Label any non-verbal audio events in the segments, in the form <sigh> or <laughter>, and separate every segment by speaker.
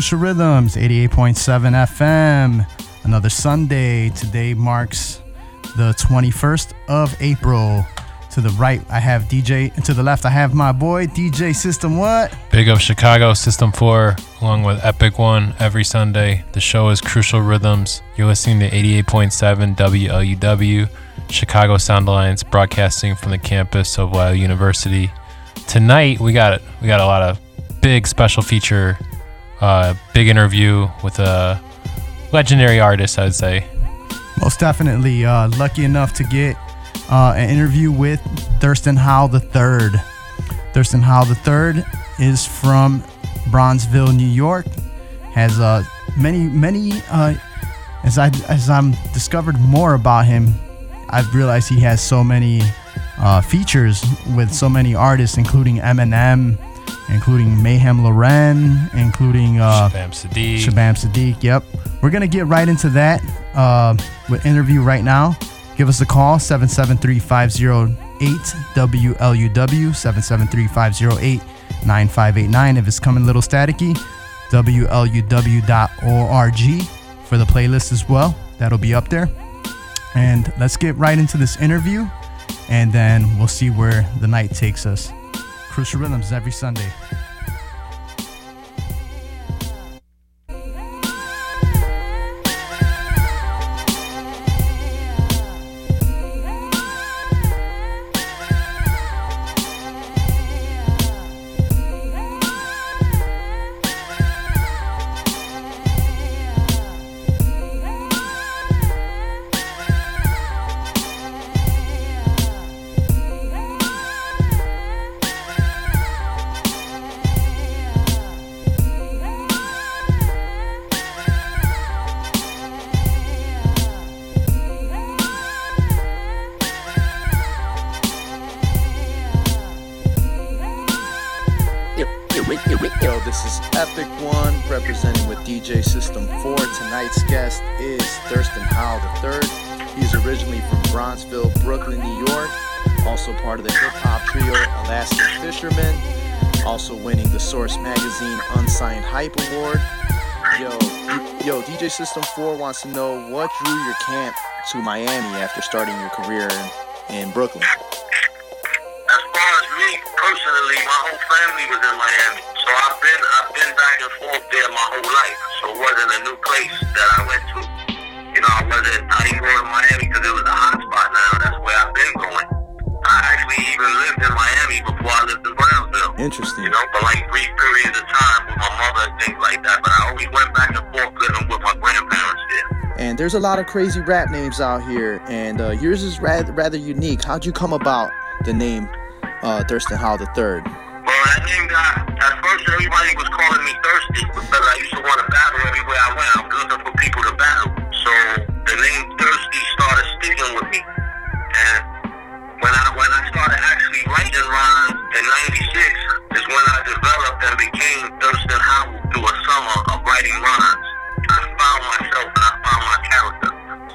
Speaker 1: Crucial Rhythms,
Speaker 2: 88.7 FM. Another Sunday. Today marks the 21st of April. To the right, I have DJ, and to the left, I have my boy, DJ System What?
Speaker 3: Big of Chicago, System 4, along with Epic One every Sunday. The show is Crucial Rhythms. You're listening to 88.7 WLUW, Chicago Sound Alliance, broadcasting from the campus of Loyola University. Tonight, we got we got a lot of big special feature uh, big interview with a legendary artist, I'd say.
Speaker 2: Most definitely. Uh, lucky enough to get uh, an interview with Thurston Howell III. Thurston Howell III is from Brownsville, New York. Has uh, many, many. Uh, as I as I'm discovered more about him, I've realized he has so many uh, features with so many artists, including Eminem, including Meyhem Lauren, including uh,
Speaker 3: Shabaam Sahdeeq.
Speaker 2: Shabaam Sahdeeq. Yep. We're gonna get right into that uh, with interview right now. Give us a call 773-508 WLUW 773-508-9589. If it's coming a little staticky, WLUW.org for the playlist as well. That'll be up there. And let's get right into this interview, and then we'll see where the night takes us. Crucial Rhythms every Sunday.
Speaker 4: System 4 wants to know what drew your camp to Miami after starting your career in, in Brooklyn.
Speaker 5: As far as me personally, my whole family was in Miami. So I've been I've been back and forth there my whole life. So it wasn't a new place that I went to. You know, I wasn't I didn't go to Miami because it was a hot spot now. That's where I've been going. I actually even lived in Miami before I lived in Brownsville.
Speaker 4: Interesting.
Speaker 5: You know, for like brief periods of time with my mother and things like that. But I always went back and forth living with my grandparents there.
Speaker 4: And there's a lot of crazy rap names out here, and uh, yours is rather, rather unique. How'd you come about the name uh, Thurston Howell
Speaker 5: III? Well, that name got, at first everybody was calling me Thirsty because I used to want to battle everywhere I went. I was looking for people to battle. So the name Thirsty started sticking with me. And when I when I started actually writing rhymes in '96 is when I developed and became Thurston Howell through a summer of writing rhymes. I found myself and I found my character.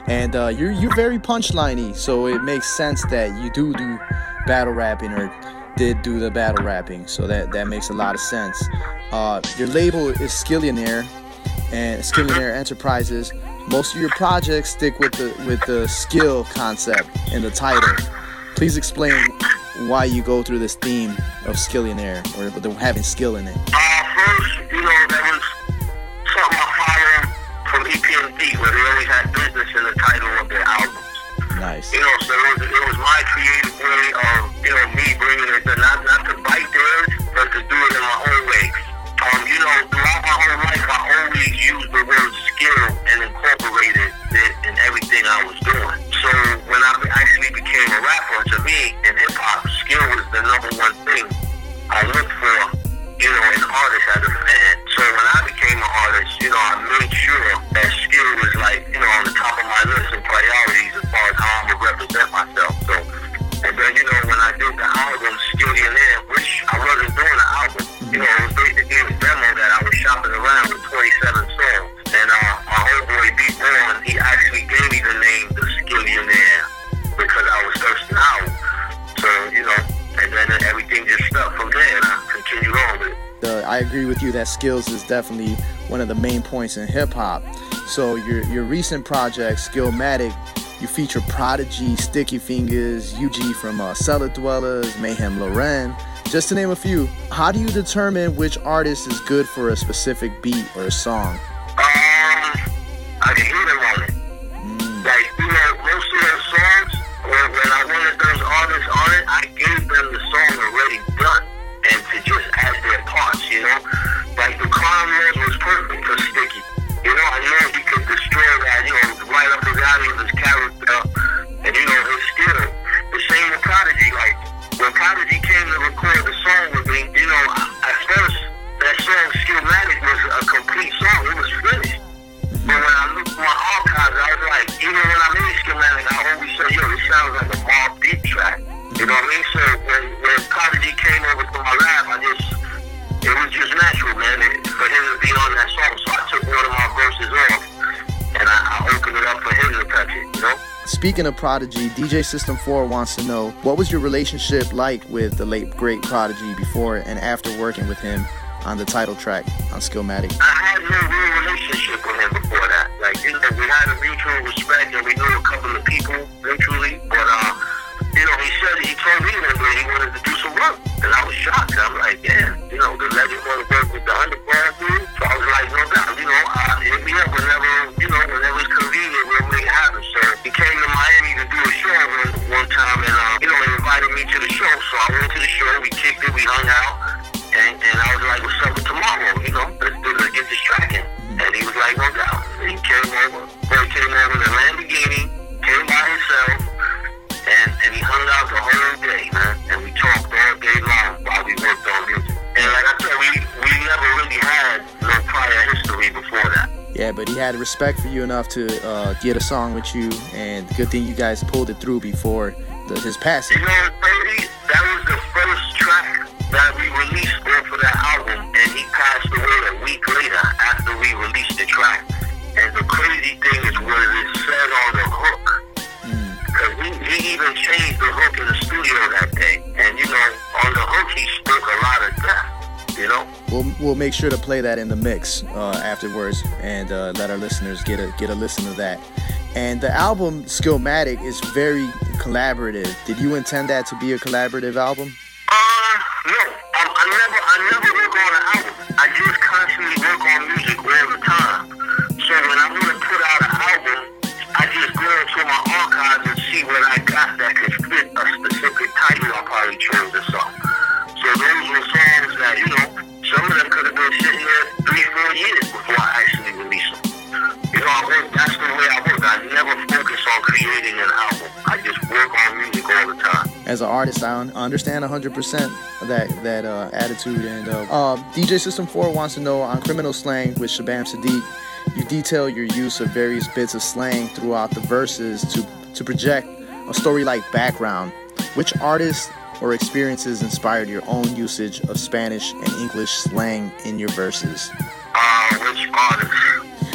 Speaker 4: And uh, you're you're very punchliney, so it makes sense that you do do battle rapping or did do the battle rapping. So that that makes a lot of sense. Uh, your label is Skillionaire and Skillionaire Enterprises. Most of your projects stick with the with the skill concept in the title. Please explain why you go through this theme of skillionaire or having skill in it.
Speaker 5: Uh, first, you know, that was something I followed from EPMD, where they always had business in the title of their albums.
Speaker 4: Nice.
Speaker 5: You know, so it was, it was my creative way of, you know, me bringing it to not, not to bite theirs, but to do it in my own way. Um, you know, throughout my whole life, I always used the word skill and incorporated it in everything I was doing. So when I actually became a rapper, to me, in hip hop, skill was the number one thing I look for, you know, an artist as a fan. So when I became an artist, you know, I made sure that skill was like, you know, on the top of my list and priorities as far as how I'm going to represent myself. So and then, you know, when I did the album, Studio Air, which I wasn't doing an album, you know, it was basically a demo that I was shopping around with 27 songs. And uh, my homeboy B. Born, he actually gave me the name The Skillionaire because I was thirsting out. So, you know, and then everything just stuck from there and I continued on with it.
Speaker 2: Uh, I agree with you that skills is definitely one of the main points in hip hop. So your your recent project, Skillmatic, you feature Prodigy, Sticky Fingers, UG from uh, Cella Dwellas, Meyhem Lauren, just to name a few. How do you determine which artist is good for a specific beat or a song?
Speaker 5: Um, I can hear them on it. Like, you know, most of their songs, when, when I wanted those artists on it, I gave them the song already done. And to just add their parts, you know? Like, the Lord was perfect for Sticky. You know, I know he could destroy that, you know, right up the alley of his character and, you know, his skill. The same with Prodigy. Like, when Prodigy came to record the song with me, you know, at first, that song, Skillmatic, was a complete song. It was finished. But when I looked my archives, I was like, even when I made Skillmatic, I always said, yo, this sounds like a Mobb Deep track. You know what I mean? So when, when Prodigy came over to my lab, I just, it was just natural, man, it, for him to be on that song. So I took one of my verses off, and I, I opened it up for him to touch it, you know?
Speaker 2: Speaking of Prodigy, DJ System 4 wants to know what was your relationship like with the late great Prodigy before and after working with him on the title track on Skillmatic?
Speaker 5: I had no real relationship with him before that. Like, you know, we had a mutual respect and we knew a couple of people mutually, but, uh, you know, he said, he told me day he wanted to do some work. And I was shocked. I'm like, yeah, you know, the legend want to work with the underground dude. So I was like, no doubt, you know, uh, hit me up whenever, you know, whenever it's convenient, we'll make it happen. So he came to Miami to do a show one, one time and, uh, you know, he invited me to the show. So I went to the show, we kicked it, we hung out. And, and I was like, what's up with tomorrow? You know, let's, do, let's get this had
Speaker 2: respect for you enough to uh, get a song with you, and good thing you guys pulled it through before the, his passing. We'll, make sure to play that in the mix uh, afterwards and uh, let our listeners get a get a listen to that. And the album Skillmatic is very collaborative. Did you intend that to be a collaborative album? Artist, I understand 100% that that uh, attitude. And uh, uh, DJ System 4 wants to know on Criminal Slang with Shabaam Sahdeeq, you detail your use of various bits of slang throughout the verses to, to project a story-like background. Which artists or experiences inspired your own usage of Spanish and English slang in your verses?
Speaker 5: Uh, which artists?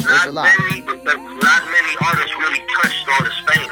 Speaker 2: There's a
Speaker 5: Not
Speaker 2: lot.
Speaker 5: many, but not many artists really touched on the Spanglish,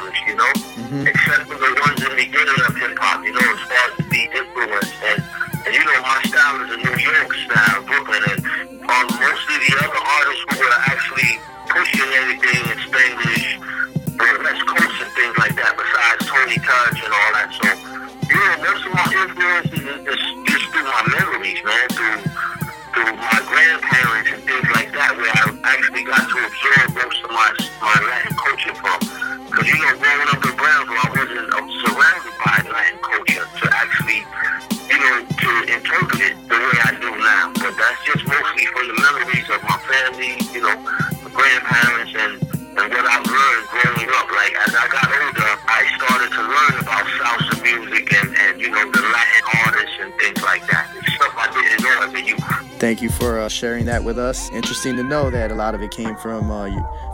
Speaker 2: sharing that with us. Interesting to know that a lot of it came from uh,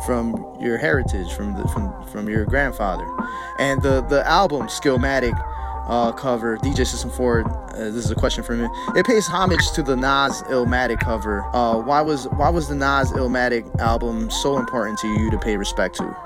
Speaker 2: from your heritage, from the, from from your grandfather, and the the album Skillmatic uh, cover DJ System 4. Uh, this is a question for me. It pays homage to the Nas Illmatic cover. Uh, why was why was the Nas Illmatic album so important to you to pay respect to?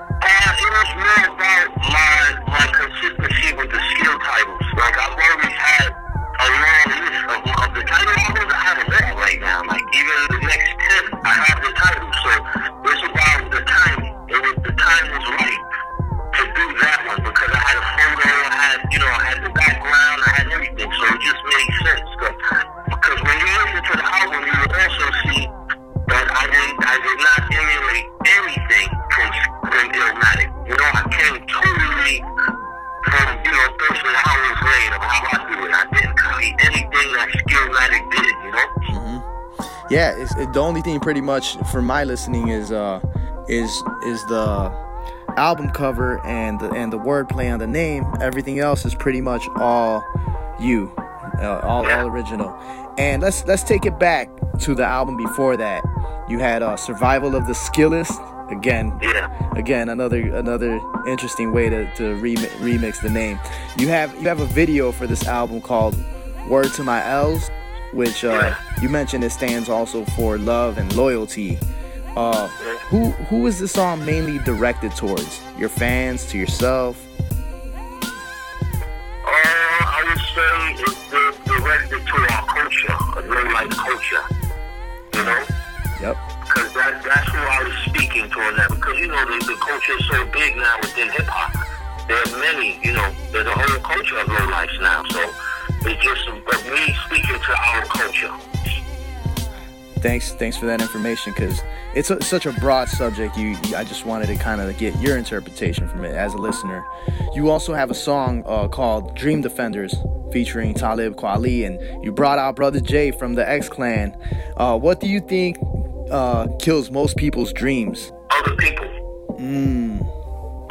Speaker 2: Only thing pretty much for my listening is uh is is the album cover and the and the wordplay on the name. Everything else is pretty much all you, uh, all all original. And let's let's take it back to the album before that. You had uh, "Survival of the Skillest." Again,
Speaker 5: Yeah.
Speaker 2: again another another interesting way to, to rem- remix the name. You have you have a video for this album called "Word to My L's," which uh, you mentioned it stands also for love and loyalty. Uh, who who is this song mainly directed towards? Your fans, to yourself?
Speaker 5: Uh, I would say it's directed to our culture, a real life culture. You know?
Speaker 2: Yep.
Speaker 5: Because that, that's who I was speaking to on that. Because, you know, the, the culture is so big now within hip hop. There are many, you know, there's a whole culture of low life now. So it's just but me speaking to our culture.
Speaker 2: Thanks thanks for that information because it's a, such a broad subject. You, I just wanted to kind of get your interpretation from it as a listener. You also have a song uh, called "Dream Defenders" featuring Talib Kweli, and you brought out Brother J from the X Clan. Uh, what do you think uh, kills most people's dreams?
Speaker 5: Other people.
Speaker 2: Mm,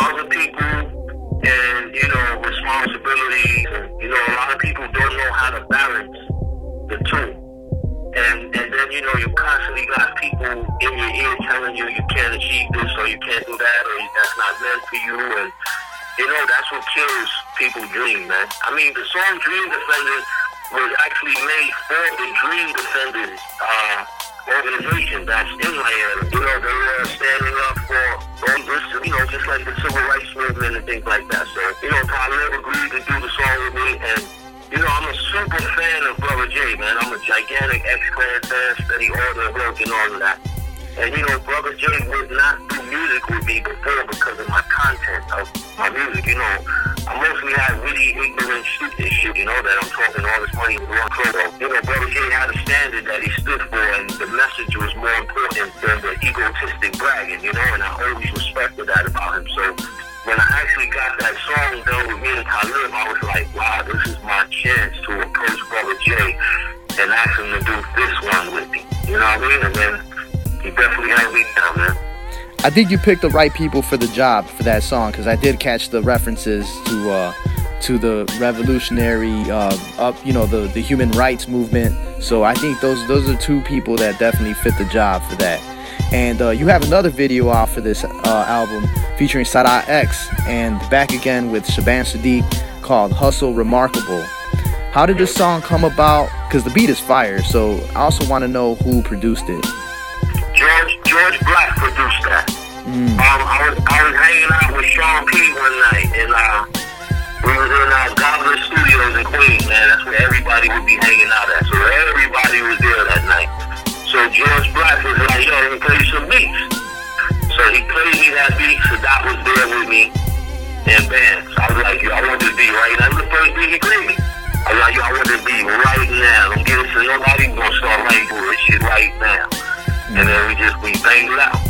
Speaker 5: other people and you know responsibilities know a lot of people don't know how to balance the two. And and then you know you constantly got people in your ear telling you you can't achieve this or you can't do that or that's not meant for you. And you know that's what kills people's dream man. I mean the song dream defenders was actually made for the dream defenders uh organization that's in Miami. You know, they were standing up for all this, you know, just like the civil rights movement and things like that. So, you know, Tyler agreed to do the song with me and you know, I'm a super fan of Brother J, man. I'm a gigantic X-Clan fan, steady order, work and all of that. And you know, Brother J would not do music with me before because of my content of my music. You know, mostly had really ignorant stupid shit, you know, that I'm talking all this money with one photo. You know, Brother J had a standard that he stood for and the message was more important than the egotistic bragging, you know, and I always respected that about him. So when I actually got that song done with me and Talib, I was like, wow, this is my chance to approach Brother J and ask him to do this one with me. You know what I mean? And then he definitely held me down, man.
Speaker 2: I think you picked the right people for the job for that song because I did catch the references to uh, to the revolutionary, uh, up you know the the human rights movement. So I think those those are two people that definitely fit the job for that. And uh, you have another video out for this uh, album featuring Sadat X and back again with Shabaam Sahdeeq called "Hustle Remarkable." How did this song come about? Because the beat is fire. So I also want to know who produced it.
Speaker 5: George George Black produced that. Um, I was I was hanging out with Sean P one night, and uh, we was in uh, Goblin Studios in Queens, man. That's where everybody would be hanging out at. So everybody was there that night. So George Black was like, "Yo, let me play you some beats." So he played me that beat. Sadat was there with me, and bam. So I was like, "Yo, I want this beat right now." The first beat he played me. I was like, "Yo, I want this beat right now. Don't give it to nobody. Gonna start writing this shit right now." And then we just we out.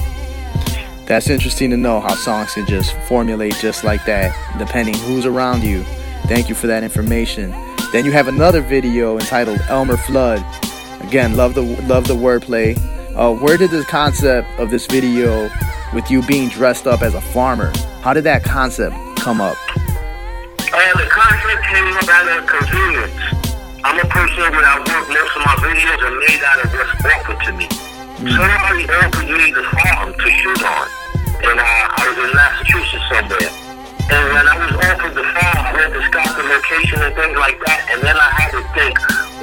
Speaker 2: That's interesting to know how songs can just formulate just like that, depending who's around you. Thank you for that information. Then you have another video entitled Elmer Flood. Again, love the love the wordplay. Uh, where did the concept of this video with you being dressed up as a farmer? How did that concept come up?
Speaker 5: Uh, the concept came up out of convenience. I'm a person when I work, most of my videos are made out of what's offered to me. Somebody offered me the farm to shoot on. And uh, I was in Massachusetts somewhere. And when I was offered the farm, I went to scout the location and things like that. And then I had to think,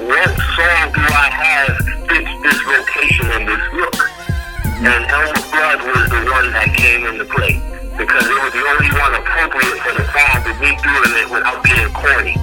Speaker 5: what song do I have fits this location and this look? And Elmer Blood was the one that came into play. Because it was the only one appropriate for the farm to be doing it without being corny.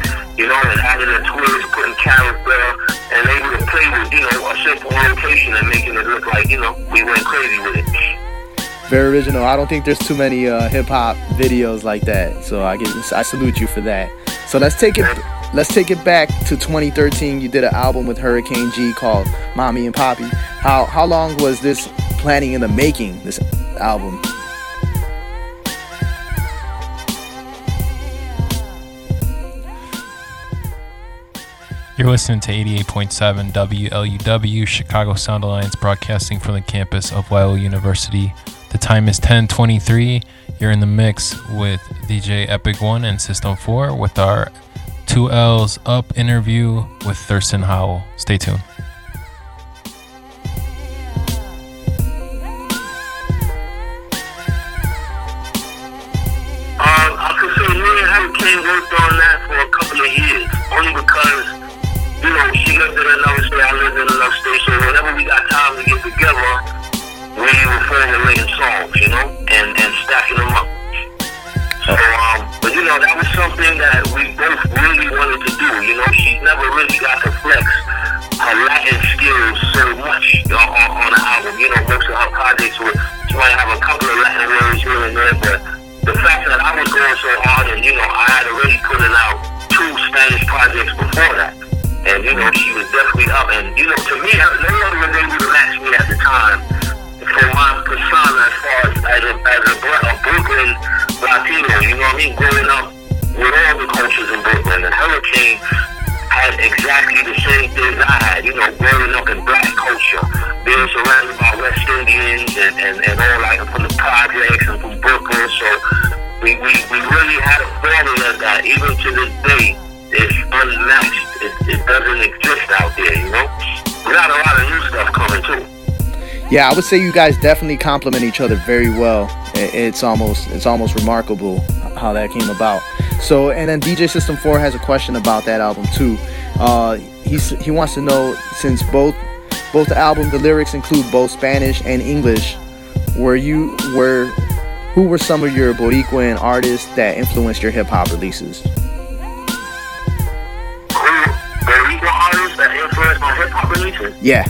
Speaker 5: Simple location and making it look like, you know, we went crazy with it.
Speaker 2: Very original. I don't think there's too many uh, hip hop videos like that. So I get I salute you for that. So let's take it let's take it back to 2013. You did an album with Hurricane G called Mommy and Poppy. How how long was this planning in the making? This album.
Speaker 3: You're listening to 88.7 WLUW, Chicago Sound Alliance, broadcasting from the campus of Loyola University. The time is 10:23. You're in the mix with DJ Epic One and System Four with our two L's up interview with Thurston Howell. Stay tuned.
Speaker 5: Um, I could say me and Hurricane worked on that for a couple of years, only because, know, she lived in another state, I lived in another state, so whenever we got time to get together, we were formulating songs, you know, and, and stacking them up. So, um, but you know, that was something that we both really wanted to do, you know, she never really got to flex her Latin skills so much on, on, on the album, you know, most of her projects were, she might have a couple of Latin words here and there, but the fact that I was going so hard and, you know, I had already put it out two Spanish projects before that. And, you know, she was definitely up. And, you know, to me, no one was me at the time for my persona as far as, as, a, as a, a Brooklyn Latino, you know what I mean? Growing up with all the cultures in Brooklyn. And Hurricane had exactly the same things I had, you know, growing up in black culture, being surrounded by West Indians and, and, and all like from the projects and from Brooklyn. So we, we, we really had a formula that even to this day is unmatched. It, it doesn't exist out there, you know? We got a lot of new stuff coming too.
Speaker 2: Yeah, I would say you guys definitely complement each other very well. It's almost it's almost remarkable how that came about. So, and then DJ System 4 has a question about that album too. Uh, he's he wants to know since both both the album the lyrics include both Spanish and English, were you were who were some of your Boricuan artists that influenced your hip hop releases?
Speaker 5: Releases?
Speaker 2: Yeah,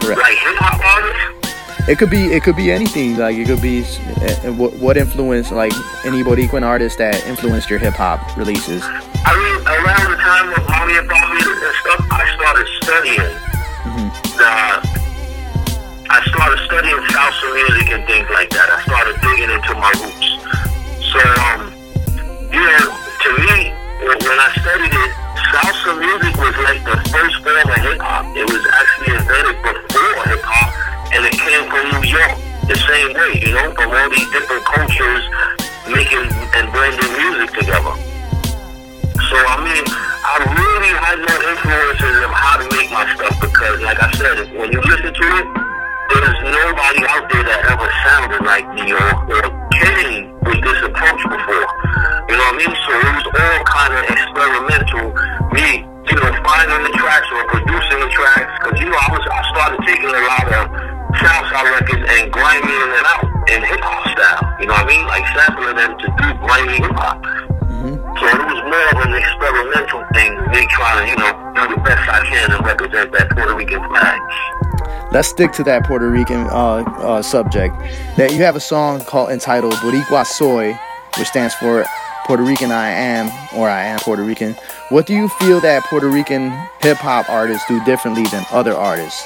Speaker 2: correct.
Speaker 5: Like hip hop artists?
Speaker 2: It could be it could be anything. Like it could be uh, what what influence like any Boricuan artist that influenced your hip hop releases.
Speaker 5: I mean, around the time of Mommy and Poppy and stuff, I started studying the. I started studying salsa music and things like that. I started digging into my roots. So, um, you know, to me, when, when I studied it, salsa music was like the first form of hip hop. It was actually invented before hip hop, and it came from New York the same way, you know, from all these different cultures making and blending music together. So I mean, I really had no influences of how to make my stuff because, like I said, when you listen to it, there's nobody out there that ever sounded like me or, or came with this approach before. You know what I mean? So it was all kind of experimental. Me, you know, finding the tracks or producing the tracks because you know I was I started taking a lot of salsa records and grinding them out in hip hop style. You know what I mean? Like sampling them to do grimy hip hop. So it was more of an experimental thing, me trying to, you know, do the best I can and represent that Puerto Rican flag.
Speaker 2: Let's stick to that Puerto Rican uh, uh, subject. That you have a song called entitled "Boricua Soy," which stands for Puerto Rican I am or I am Puerto Rican. What do you feel that Puerto Rican hip hop artists do differently than other artists?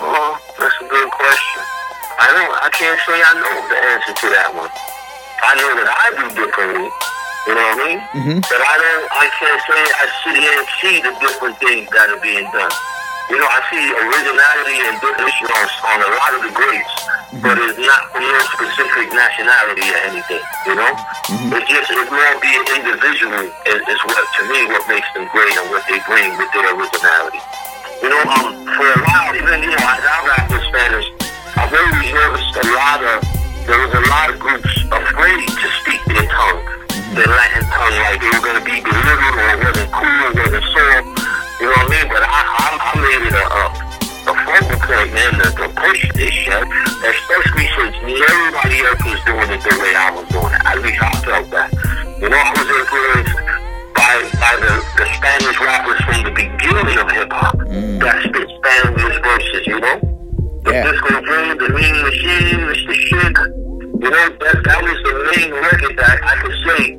Speaker 5: Well, that's a good question. I don't, I can't say I know the answer to that one. I know that I do differently. You know what I mean?
Speaker 2: Mhm.
Speaker 5: But I don't, I can't say I sit here and see the different things that are being done. You know, I see originality and definition on, on a lot of the greats, but it's not for no specific nationality or anything, you know? It's just, it's more being individual is, is what, to me, what makes them great and what they bring with their originality. You know, um, for a while, even, you know, as I rap in Spanish, I've always noticed a lot of, there was a lot of groups afraid to speak their tongue, their Latin tongue, like they were going to be belittled or it wasn't cool, it wasn't soft, you know what I mean? But I, I, I made it a, a, a focal point, man, to, to push this shit, especially since everybody else was doing it the way I was doing it. At least I felt that. You know, I was influenced by, by the, the Spanish rappers from the beginning of hip hop mm. that spit Spanish verses, you know? The
Speaker 2: Yeah.
Speaker 5: Disco Dream, the Mean Machine, Mr. Shit. You know, that, that was the main record that I could say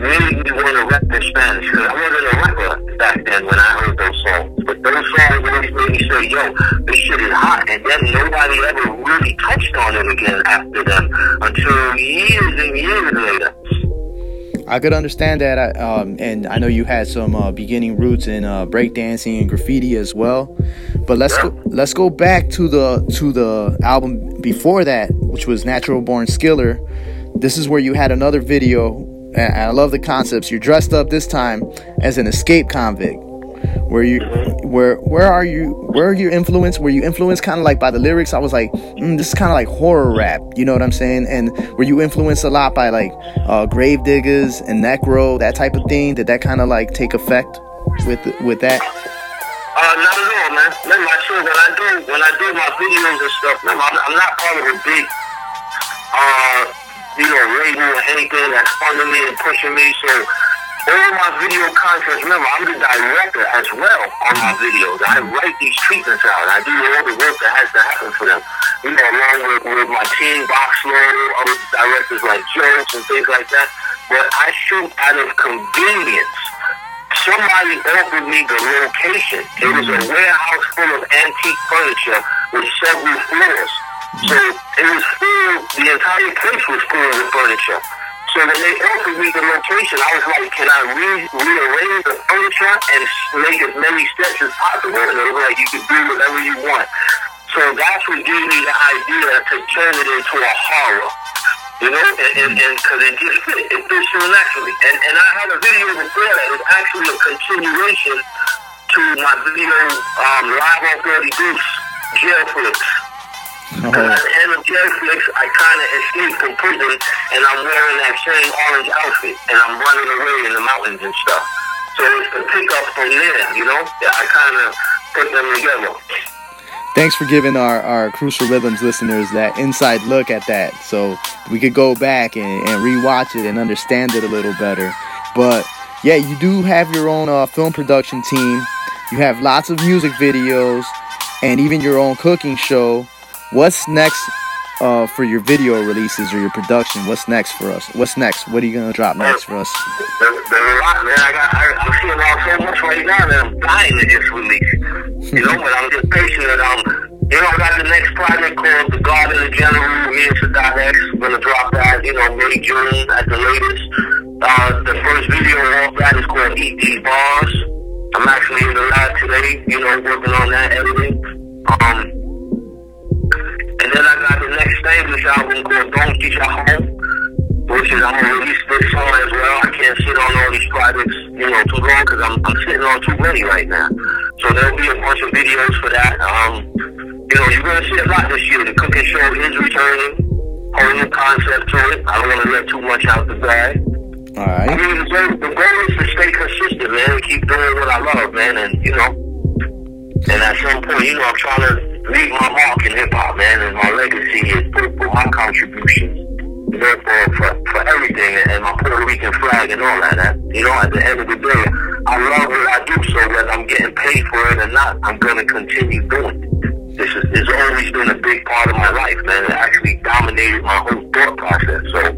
Speaker 5: made me want to rap in Spanish. Because I wasn't a rapper back then when I heard those songs. But those songs always made me say, yo, this shit is hot. And then nobody ever really touched on it again after them until years and years later.
Speaker 2: I could understand that. I, um, and I know you had some uh, beginning roots in uh, breakdancing and graffiti as well. But let's
Speaker 5: Yeah.
Speaker 2: go, let's go back to the to the album before that, which was Natural Born Skiller. This is where you had another video, and I love the concepts. You're dressed up this time as an escape convict. Where you, where where are you? Where are you influenced? Were you influenced kind of like by the lyrics? I was like, mm, this is kind of like horror rap. You know what I'm saying? And were you influenced a lot by like uh, Gravediggaz and Necro, that type of thing? Did that kind of like take effect with with that?
Speaker 5: Uh, not at all, man. Remember, I said when I do when I do my videos and stuff, remember, I'm, I'm not part of a big, uh, you know, or anything that's funding me and pushing me. So all my video content, remember, I'm the director as well on my videos. I write these treatments out. I do all the work that has to happen for them. You know, along with, with my team, Boxlow, other directors like Jones and things like that. But I shoot out of convenience somebody offered me the location. It was a mm-hmm. warehouse full of antique furniture with several floors. Mm-hmm. So it was full, the entire place was full of furniture. So when they offered me the location, I was like, can I re- rearrange the furniture and make as many steps as possible? And they were like, you can do whatever you want. So that's what gave me the idea to turn it into a horror. You know, and because it just fit, it fits so naturally. And and I had a video before that. It's actually a continuation to my video um, live on Dirty Goose jail flicks. Because
Speaker 2: Oh,
Speaker 5: at the flicks, I kind of escaped from prison, and I'm wearing that same orange outfit, and I'm running away in the mountains and stuff. So it's the pickup from there, you know. Yeah, I kind of put them together.
Speaker 2: thanks for giving our, our Crucial Rhythms listeners that inside look at that so we could go back and, and rewatch it and understand it a little better. But yeah, you do have your own uh, film production team, you have lots of music videos, and even your own cooking show. What's next uh, for your video releases or your production? What's next for us? What's next? What are you gonna drop next for us?
Speaker 5: There, there's a lot, man. I got, I, I'm seeing out so much right now that I'm dying to just release. You know, but I'm just patient and um, you know, I got the next project called The Garden of General. Me and Sadat X gonna drop that, you know, May, June at the latest. Uh, the first video off that is called Eat These Bars. I'm actually in the lab today, you know, working on that editing. Um, and then I got the next Spanglish album called Don't Get Your Home which is I'm gonna release this song as well. I can't sit on all these projects, you know, too long because I'm I'm sitting on too many right now. So there'll be a bunch of videos for that. Um, you know, you're gonna see a lot this year. The cooking show is returning, whole new concept to it. I don't want to let too much out the bag.
Speaker 2: All
Speaker 5: I mean, the goal, the goal is to stay consistent, man, and keep doing what I love, man, and you know. And at some point, you know, I'm trying to leave my mark in hip hop, man, and my legacy is for, for my contributions, you know, for, for, for everything, and my Puerto Rican flag and all that. You know, at the end of the day, I love what I do, so whether I'm getting paid for it or not, I'm gonna continue doing it. This is it's always been a big part of my life, man. It actually dominated my whole thought process. So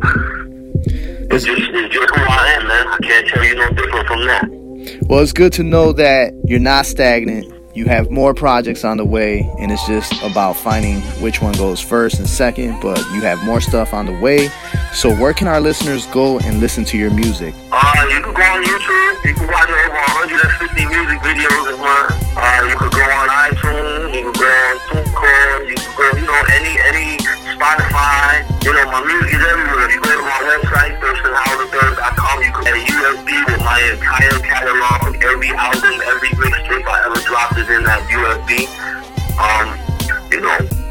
Speaker 5: it's just it's just who I am, man. I can't tell you no different from that.
Speaker 2: Well, it's good to know that you're not stagnant. You have more projects on the way, and it's just about finding which one goes first and second. But you have more stuff on the way. So, where can our listeners go and listen to your music?
Speaker 5: Uh, you can go on YouTube. You can watch over 150 music videos of mine. Uh, you could go on iTunes. You can go on TuneCore. You can go, you know, any any Spotify. You know, my music is everywhere. If you go to my website, thurstonhoward3rd.com, you can get a USB with my entire catalog, every album, every mixtape I ever dropped is in that USB. Um, you know.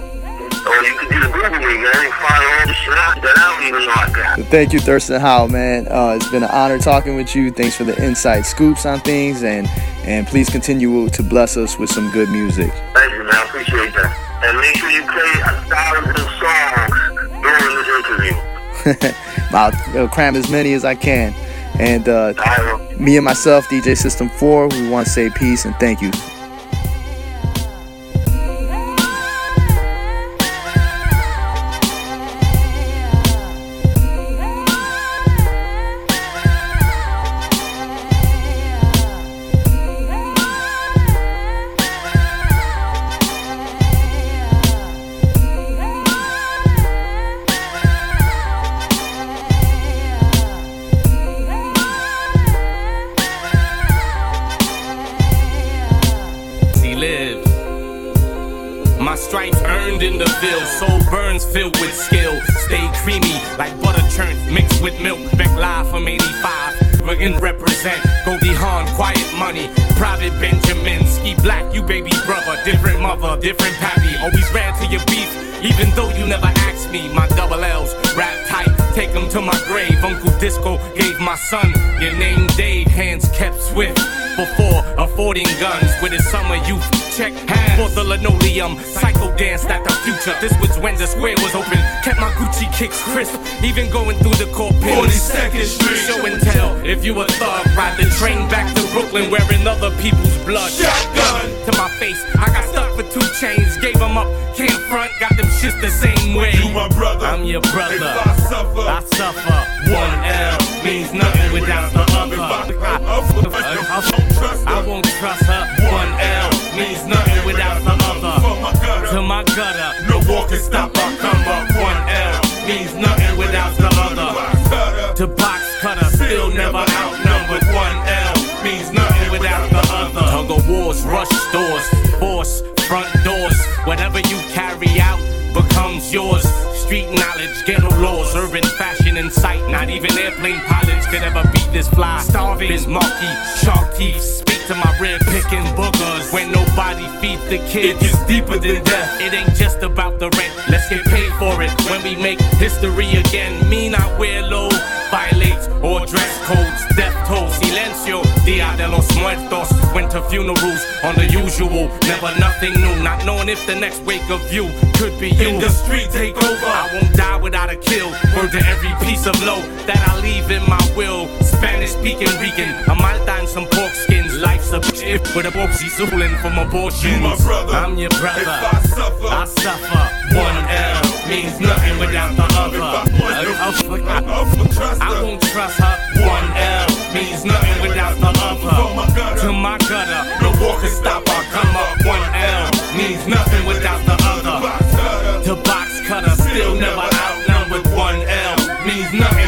Speaker 5: Or you can just Google me, man, and find all the shit out that I don't even know I got.
Speaker 2: Thank you, Thurston Howe, man. Uh, it's been an honor talking with you. Thanks for the inside scoops on things, and and please continue to bless us with some good music.
Speaker 5: Thank you, man. I appreciate that. And make sure you play a thousand songs during this interview. <laughs>
Speaker 2: I'll cram as many as I can. And uh, me and myself, DJ System 4, we want to say peace and thank you.
Speaker 6: 85. Again represent Goldie Hawn, quiet money. Private Benjamin, ski black, you baby brother. Different mother, different pappy. Always ran to your beef, even though you never asked me. My double L's, rap tight, take them to my grave. Uncle Disco gave my son your name, Dave. Hands kept swift before affording guns with his summer youth. Check hands for the linoleum. Psycho danced at the future. This was when the square was open. Kept my Gucci kicks crisp, even going through the core pin.
Speaker 7: 42nd Street.
Speaker 6: Show and tell if you a thug. Ride the train back to Brooklyn wearing other people's blood.
Speaker 7: Shotgun.
Speaker 6: to my face. I got stuck for two chains. Gave them up. Can't front. Got them shits the same way.
Speaker 7: You my brother.
Speaker 6: I'm your brother.
Speaker 7: If I suffer,
Speaker 6: I suffer. One L means nothing without the other. I won't trust her. Means nothing without the other. To my gutter,
Speaker 7: No war can stop our come up.
Speaker 6: one L means nothing without the other. To box cutter, still never outnumbered. One L means nothing without the other. Tug of wars, rush stores, force, front doors. Whatever you carry out becomes yours. Street knowledge, ghetto laws, urban fashion in sight. Not even airplane pilots could ever beat this fly. Starving, Bismarcky, shark teeth. Speak to my rear picking boogers. When nobody feeds the kids, it's deeper than death. It ain't just about the rent. Let's get paid for it. When we make history again, me not wear low, violate or dress codes. Death toll, silencio, dia de los muertos. Went to funerals on the usual. Never nothing new. Not knowing if the next wake of you could be you.
Speaker 7: In the street, take over.
Speaker 6: I won't die without a kill. Word to every piece of low that I leave in my will. Spanish speaking Rican, a malta and some pork skins. Life's a bitch with a boxy zooling from abortion.
Speaker 7: You my brother.
Speaker 6: I'm your brother.
Speaker 7: If I suffer,
Speaker 6: I suffer. One L means nothing without the other. I won't trust her. One L means nothing without the other. To my gutter, no war can stop our come up. One L means nothing without the other. To box cutter, still never outnumbered. One L means nothing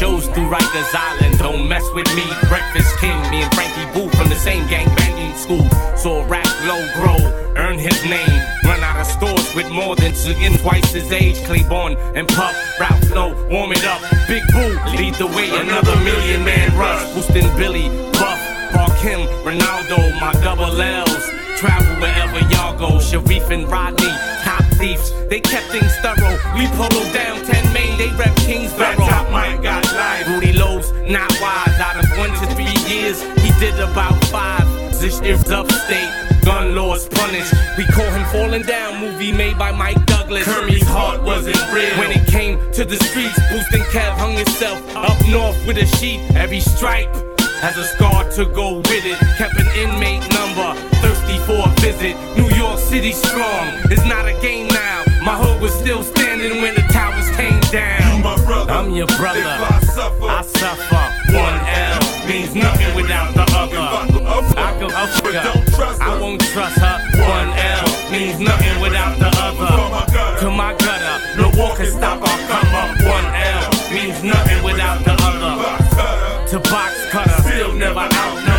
Speaker 6: shows through Rikers Island. Don't mess with me. Breakfast King, me and Frankie Boo from the same gang banging school. Saw rap low grow, earn his name. Run out of stores with more than two in twice his age. Claiborne and Puff, Ralph Low, warm it up. Big Boo, lead the way. Another million man rush. Boosting Billy, Buff, Park him, Ronaldo, my double L's. Travel wherever y'all go. Sharif and Rodney, top thieves. They kept things thorough. We polo down 10 main, they rep Kingsborough.
Speaker 7: Top Mike got live.
Speaker 6: Rudy Lowe's not wise. Out of one to three years, he did about five. This is upstate. Gun laws punished. We call him falling down. Movie made by Mike Douglas.
Speaker 7: Kermit's heart wasn't real.
Speaker 6: When it came to the streets, boosting Kev hung himself up north with a sheet. Every stripe has a scar to go with it. Kept an inmate number, thirsty for a visit. New York City strong. It's not a game now. My hood was still standing when the towers came down.
Speaker 7: You my brother.
Speaker 6: I'm your brother.
Speaker 7: I suffer,
Speaker 6: I suffer. One L means nothing without the other. I go up
Speaker 7: But don't trust her.
Speaker 6: I won't trust her. One L means nothing without the other. To my gutter, no war can stop our come up. One L To box cutter, still never outnumbered.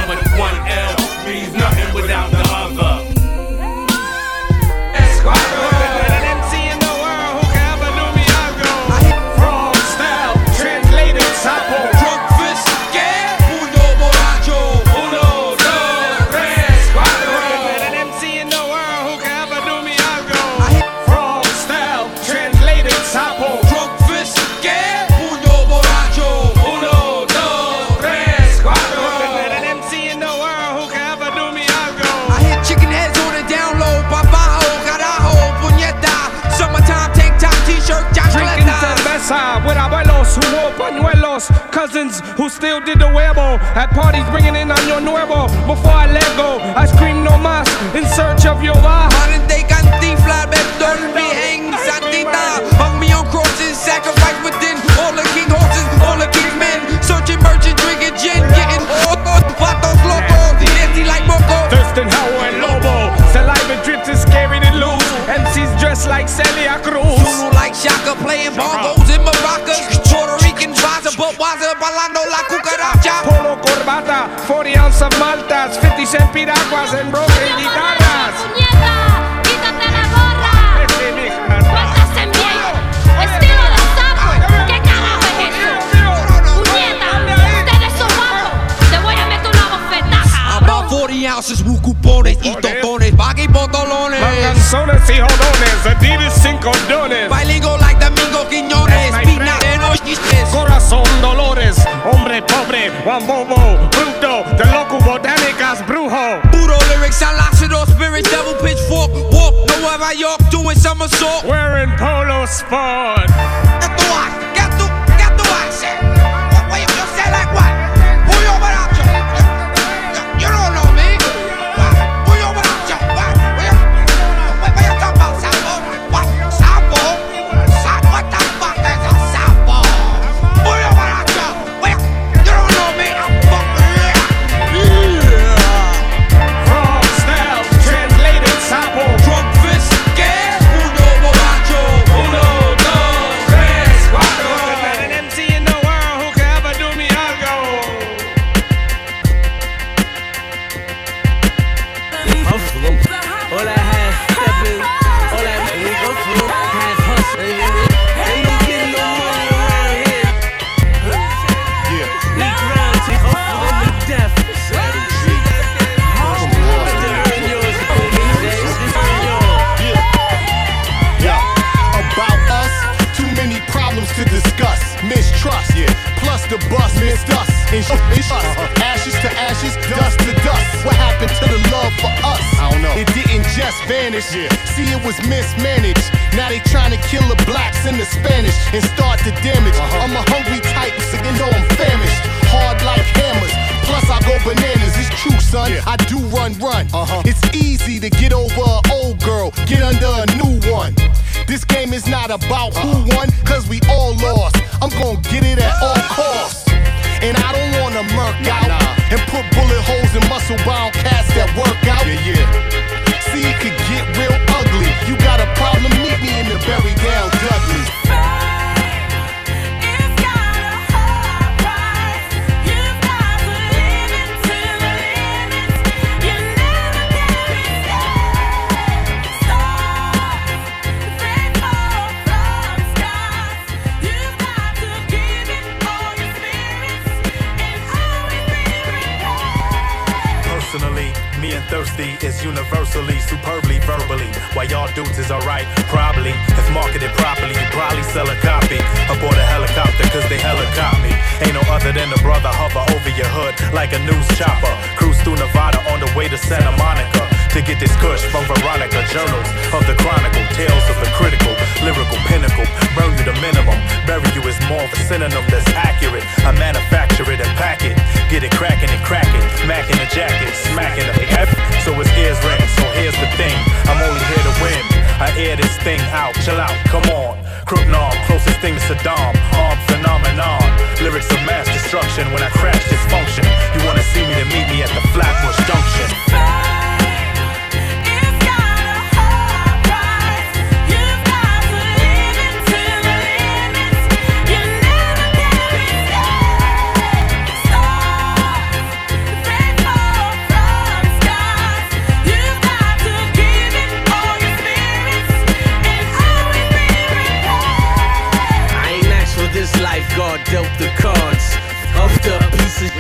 Speaker 8: Cousins who still did the huevo. At parties bringing in año nuevo. Before I let go, I scream no mas in search of your baja.
Speaker 9: Modern day cantinflas, don't be hanged, santita. Hung me on crosses, sacrifice within all the king horses, all the king's men. Searching merchant, drinking gin, getting all vatos locos, dancing like moco.
Speaker 8: Thurston Howell and Lobo. Saliva drips is scary to lose. MCs dressed like Celia Cruz.
Speaker 9: Zulu like Shaka playing bongos maltas, 50 cent piraguas en broken ¡Muñeca, guitarras. ¡Muñeca! ¡Quítate la gorra!
Speaker 8: Este, mija. ¡Cuántas en ¡Estilo de sapo! ¿Qué carajo es eso? ¡Muñeca!
Speaker 10: ¡Ustedes son malos! ¡Te
Speaker 11: voy a meter una bofetada! About 40 ounces, cupones y todo. Jodones, Adidas sin cordones.
Speaker 9: Bailigo like Domingo Quiñones, Pina
Speaker 11: friend.
Speaker 9: en Ojiches.
Speaker 11: Corazón Dolores, hombre pobre, Juan Bobo, bruto, de loco botánicas, brujo.
Speaker 9: Puro lyrics, I lost it all spirits, devil pitchfork, walk, Nueva York, doing somersault.
Speaker 11: Wearing polo sport.
Speaker 9: Get
Speaker 12: just vanish. See, it was mismanaged. Now they trying to kill the blacks and the Spanish and start the damage. Uh-huh. I'm a hungry type, so you know I'm famished. Hard like hammers. Plus I go bananas. It's true, son. I do run, run. Uh -huh. It's easy to get over an old girl, get under a new one. This game is not about who uh-huh. won, cause we all lost. I'm gonna get it at all uh-huh. costs. And I don't wanna murk out and put bullet holes in muscle bound cats that work out. Yeah, yeah. See, it could get real ugly. You got a problem, meet me in the Berry Down Dudley.
Speaker 13: Me is universally, superbly, verbally. Why y'all dudes is alright, probably. If marketed properly, you probably sell a copy. Aboard a helicopter, cause they helicopter me. Ain't no other than the brother hover over your hood like a news chopper. Cruise through Nevada on the way to Santa Monica. To get this kush from Veronica Journals of the Chronicle, tales of the critical, lyrical pinnacle. Burn you the minimum, bury you is more of a synonym that's accurate. I manufacture it and pack it, get it cracking and cracking, macking the jacket, smacking the F. So his ears ring. So here's the thing, I'm only here to win. I air this thing out, chill out, come on. Knob, closest thing to Saddam, arm phenomenon. Lyrics of mass destruction when I crash dysfunction. You wanna see me to meet me at the Flatbush Junction.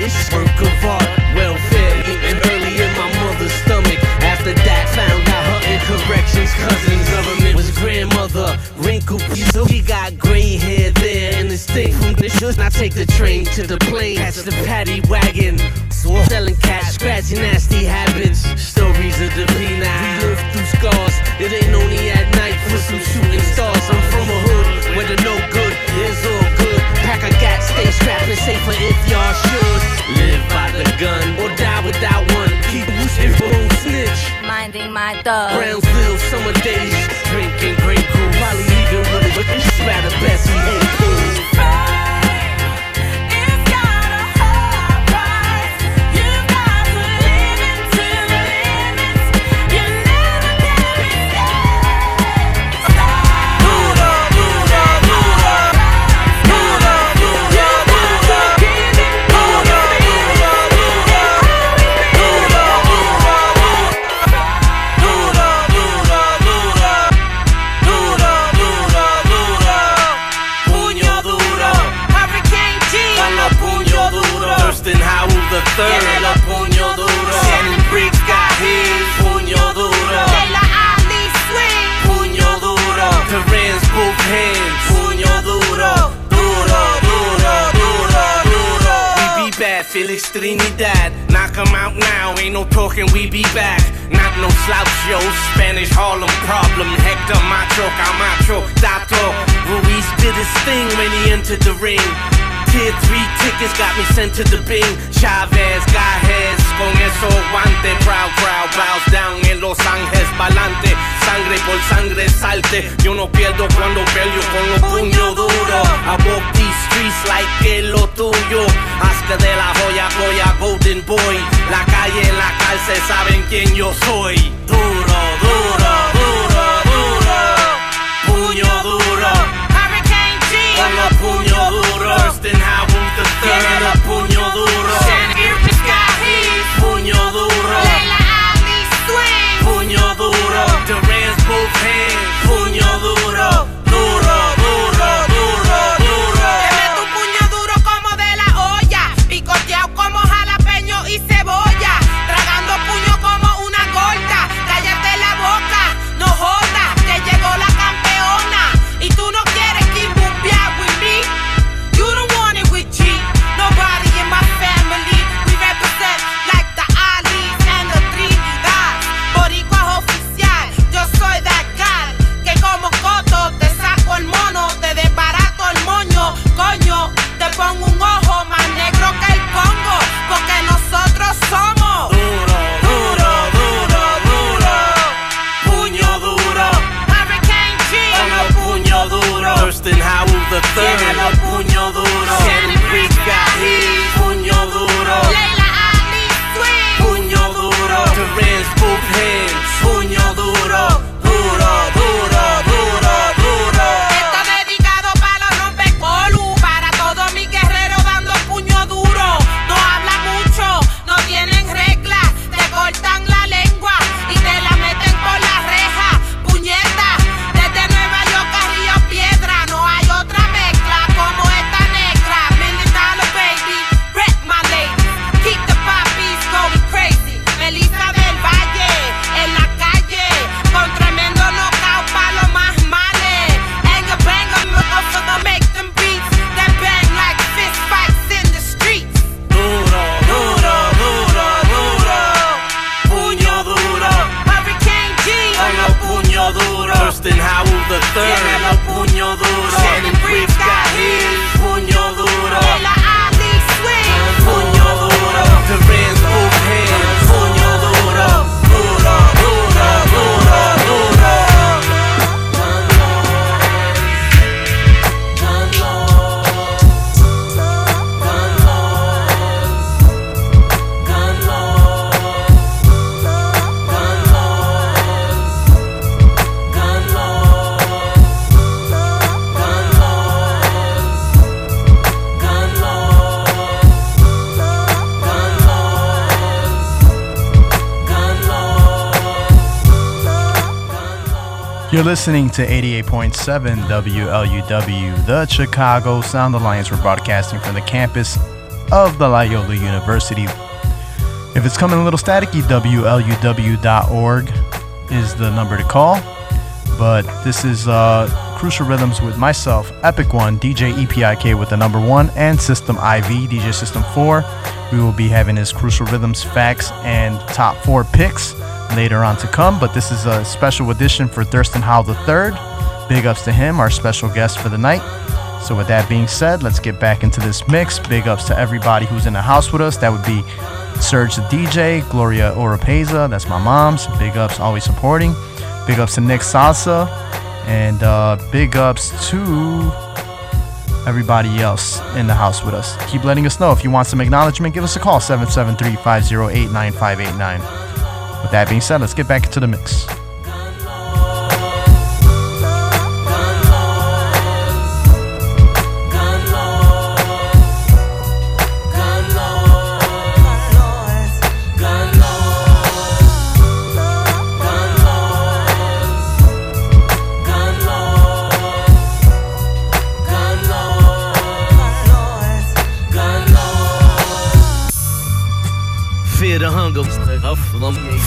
Speaker 10: It's work of art. Welfare, eating early in my mother's stomach. After that, found out her incorrections, cousins. Government was grandmother, wrinkled piece. She got gray hair there, and it's thick from the shoes. I take the train to the plane, catch the paddy wagon. Selling cash, scratching nasty habits. Safer if y'all should. Live by the gun or die without one. Keep loose you won't snitch.
Speaker 14: Minding my thug.
Speaker 10: Brownsville summer days,
Speaker 15: Trinidad, knock 'em out now, ain't no talking, we be back. Not no slouch, yo, Spanish Harlem problem. Hector Macho, Camacho, Dato. Ruiz did his thing when he entered the ring. Tier 3 tickets got me sent to the Bing. Chavez, Gajes, con eso guante. Proud crowd bows down en Los Ángeles, pa'lante. Sangre por sangre salte. Yo no pierdo cuando peleo con los puños duros. I walk these streets like que lo tuyo. Asca de la joya, joya, golden boy. La calle, la cárcel, saben quién yo soy. Duro,
Speaker 2: You're listening to 88.7 WLUW, the Chicago Sound Alliance. We're broadcasting from the campus of the Loyola University. If it's coming a little staticky, WLUW.org is the number to call. But this is uh, Crucial Rhythms with myself, Epic One, DJ EPIK with the number one, and System IV, DJ System 4. We will be having his Crucial Rhythms facts and top four picks later on to come. But this is a special edition for Thurston Howell III. Big ups to him, our special guest for the night. So, with that being said, let's get back into this mix. Big ups to everybody who's in the house with us. That would be Serge the DJ, Gloria Oropeza, that's my mom's. Big ups, always supporting. Big ups to Nick Salsa, and uh, big ups to everybody else in the house with us. Keep letting us know if you want some acknowledgement. Give us a call 773 508 9589. With that being said, let's get back into the mix.
Speaker 10: The hunger.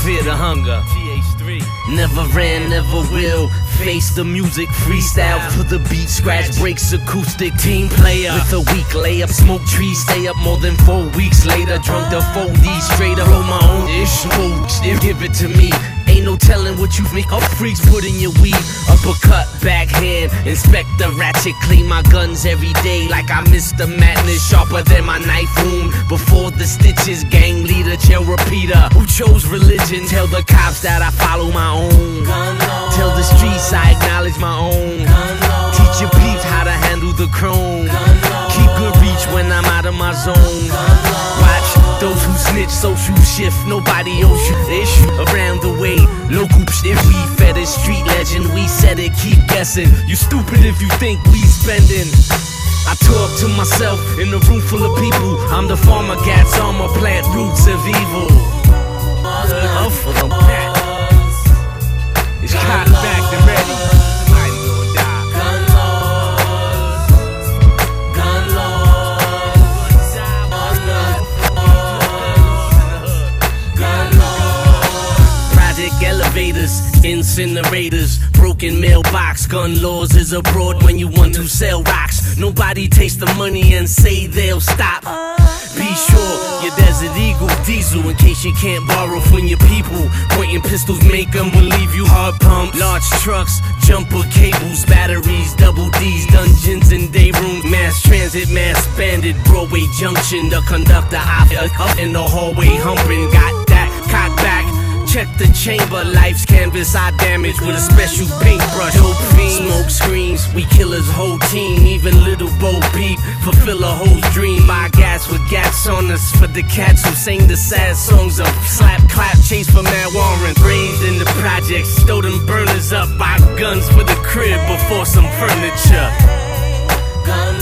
Speaker 10: Fear the hunger.
Speaker 15: TH3.
Speaker 10: Never ran, never will. Face the music, freestyle for the beat, scratch breaks, acoustic team player. With a weak layup, smoke trees, stay up more than four weeks later. Drunk the 4D straight up, roll my own ish, give it to me. Ain't no telling what you make up freaks put in your weed. Uppercut, backhand, inspect the ratchet, clean my guns every day like I missed the madness. Sharper than my knife wound. Before the stitches, gang leader, chill repeater. Who chose religion? Tell the cops that I follow my own. Tell the streets I acknowledge my own. Teach your peeps how to handle the chrome. Keep reach when I'm out of my zone. Watch those who snitch, social shift. Nobody owes you issue around the way. Local shit, we fed it, street legend. We said it, keep guessing. You stupid if you think we spending. I talk to myself in a room full of people. I'm the farmer cat's armor plant roots of evil. Up for the pack. It's cotton back and ready. Elevators, incinerators, broken mailbox, gun laws is abroad when you want to sell rocks. Nobody takes the money and say they'll stop. Be sure your Desert Eagle diesel in case you can't borrow from your people. Pointing pistols make them believe you hard pump. Large trucks, jumper cables, batteries, double D's, dungeons and day rooms, mass transit, mass bandit, Broadway Junction. The conductor hop uh, up in the hallway humping. Got that cock back. Check the chamber, life's canvas I damage with a special paintbrush. Dope fiend, smoke screens, we kill his whole team. Even little Bo Peep, fulfill a whole dream. My gas with gas on us for the cats who sing the sad songs of slap, clap, chase for Matt Warren. Raised in the projects, throw them burners up, buy guns for the crib before some furniture. Gun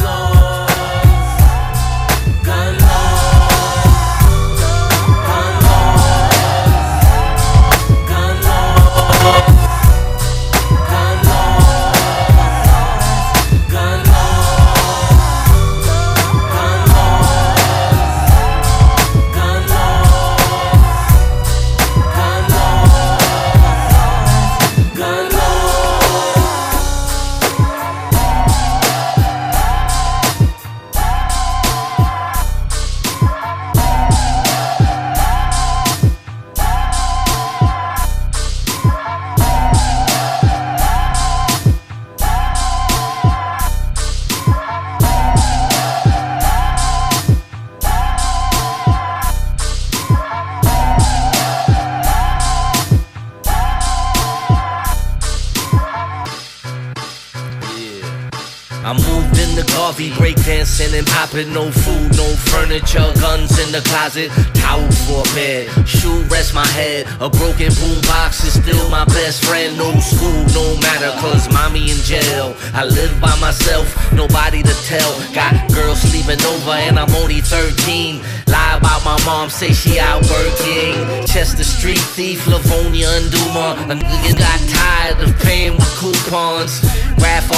Speaker 10: breakdancing. No food, no furniture, guns in the closet, towel for a bed, shoe rest my head. A broken boombox is still my best friend. No school, no matter, cause mommy in jail. I live by myself, nobody to tell. Got girls sleeping over and I'm only 13. Lie about my mom, say she out working. Chester Street thief, Livonia and Dumont. A nigga got tired of paying with coupons.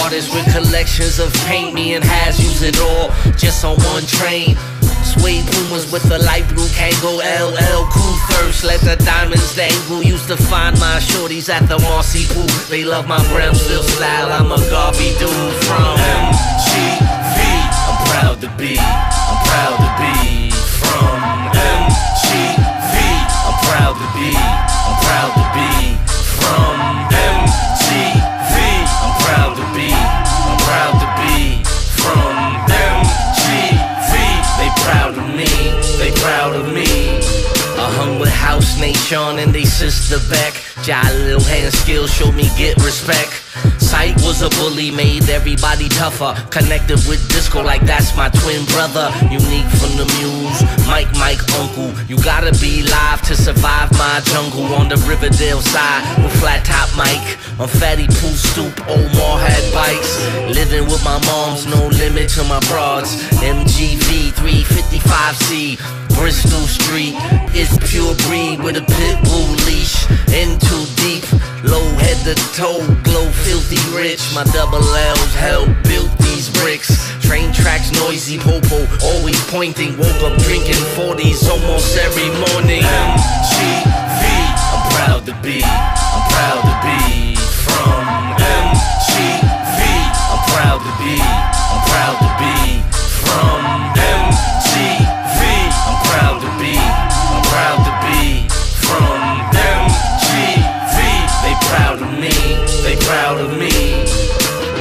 Speaker 10: Artists with collections of paint me and has use it all just on one train. Suede Pumas with the light blue Kangol LL Cool thirst, let the diamonds dangle. Used to find my shorties at the Mossy Pool. They love my Brownsville style. I'm a Garvey dude from MGV. I'm proud to be. I'm proud to be from MGV. I'm proud to be. I'm proud to be from MGV. House Nation and they sister. Jolly little hand skills showed me get respect. Sight was a bully, made everybody tougher. Connected with disco like that's my twin brother. Unique from the muse, Mike, Mike, uncle. You gotta be live to survive my jungle on the Riverdale side with flat top Mike. On Fatty Pool Stoop, Omar had bikes. Living with my moms, no limit to my broads. MGV 355C. Bristol Street It's pure breed with a pit bull leash. In too deep, low head to toe, glow filthy rich. My double L's help built these bricks. Train tracks noisy, popo always pointing. Woke up drinking 40s almost every morning. MGV, I'm proud to be. I'm proud to be from MGV. I'm proud to be, I'm proud to be from MGV. I'm proud to be, I'm proud to be from MGV. They proud of me, they proud of me.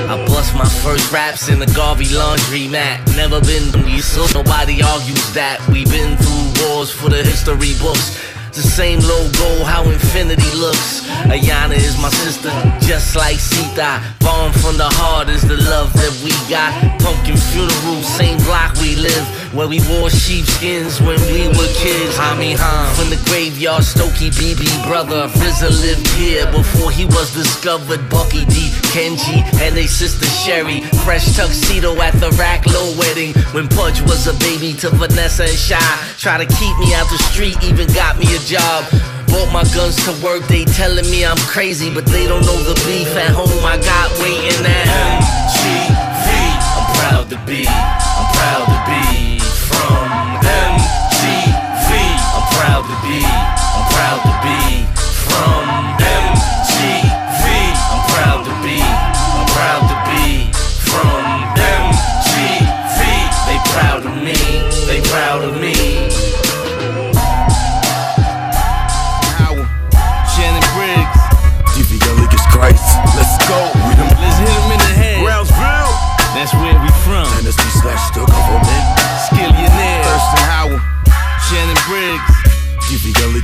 Speaker 10: I bust my first raps in the Garvey laundry mat. Never been to these, so nobody argues that. We've been through wars for the history books. The same logo, how infinity looks. Ayana is my sister, just like Sita. Born from the heart is the love that we got. Pumpkin funeral, same block we live. Where we wore sheepskins when we were kids. Hami Ham. From the graveyard, Stokey BB brother. RZA lived here before he was discovered. Bucky D, Kenji, and they sister Sherry. Fresh tuxedo at the wedding. When Pudge was a baby to Vanessa and Shy. Try to keep me out the street, even got me a job. Brought my guns to work, they telling me I'm crazy, but they don't know the beef at home I got waiting at MGV. I'm proud to be, I'm proud to be from MGV. I'm proud to be, I'm proud to be from MGV.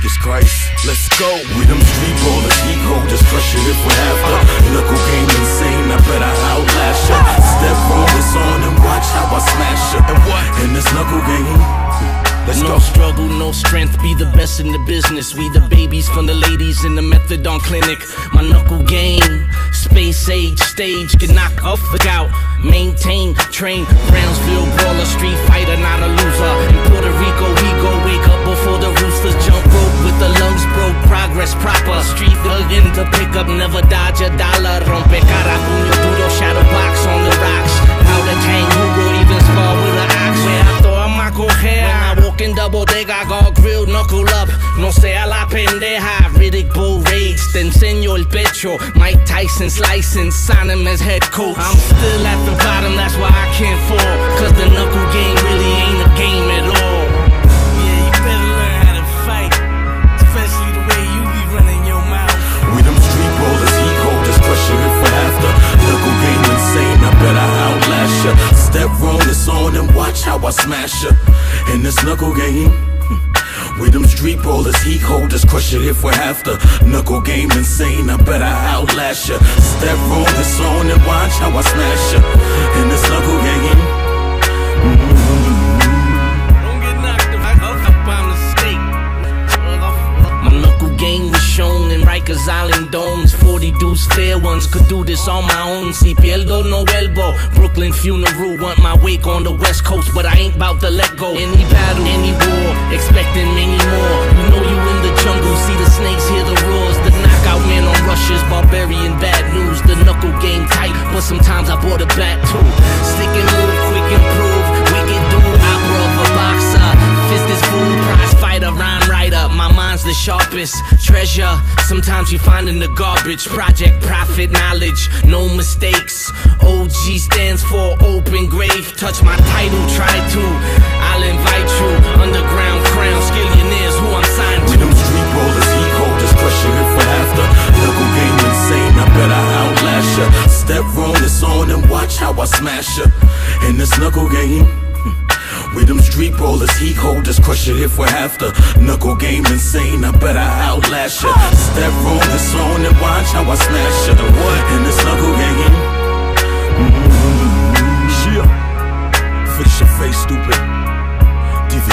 Speaker 16: DVLicus Christ. Let's go. We them street ballers, heat holders, crush it if we have to. Knuckle game insane, I bet I outlast ya. Step rollers on and watch how I smash ya. And what? In this knuckle game. Let's
Speaker 10: no
Speaker 16: go.
Speaker 10: struggle, no strength, be the best in the business. We the babies from the ladies in the methadone clinic. My knuckle game, space age stage, can knock off the gout. Maintain, train, Brownsville brawler, street fighter, not a loser. In Puerto Rico, we go wake up before the the lungs broke. Progress proper, street thuggin' to pick up, never dodge a dollar. Rompe cara, puño duro, shadow box on the rocks. Powder tank, Hugo even spar with an ox. Where I throw a maco hair. When I walk in the bodega, got all grilled, knuckle up. No sea la pendeja. Riddick Bowe Rage, te enseño el pecho. Mike Tyson's license, sign him as head coach. I'm still at the bottom, that's why I can't fall. Cause the knuckle game really ain't a game at all.
Speaker 17: How
Speaker 16: I smash ya. In this knuckle game. Hmm, with them street ballers, heat holders, crush it if we have to. Knuckle game insane, I bet I outlast ya. Step on this on and watch how I smash ya. In this knuckle game.
Speaker 10: Rikers Island domes. 40 dudes, fair ones, could do this on my own. Si pierdo, no elbow. Brooklyn funeral, want my wake on the west coast, but I ain't about to let go. Any battle, any war, expecting many more. You know you in the jungle, see the snakes, hear the roars. The knockout man on rushes, barbarian bad news. The knuckle game tight, but sometimes I bought a bat too. Stick and move, quick improve. Wicked dude, opera of a boxer. Fist is fool, prize fighter, rhyme writer. My mind's the sharpest treasure. Sometimes you find in the garbage. Project profit knowledge, no mistakes. OG stands for open grave. Touch my title, try to. I'll invite you. Underground crown, skillionaires who I'm signed
Speaker 16: We
Speaker 10: to.
Speaker 16: them street ballers, heat holders, crush it for after. Knuckle game insane, I bet I outlast ya. Step rollers on and watch how I smash ya. In this knuckle game. We them street ballers, heat holders, crush it if we have to. Knuckle game insane, I bet I outlast ya. Step rollers on and watch how I smash ya. In this knuckle game. Mm-hmm. Yeah. Fix your face, stupid. Is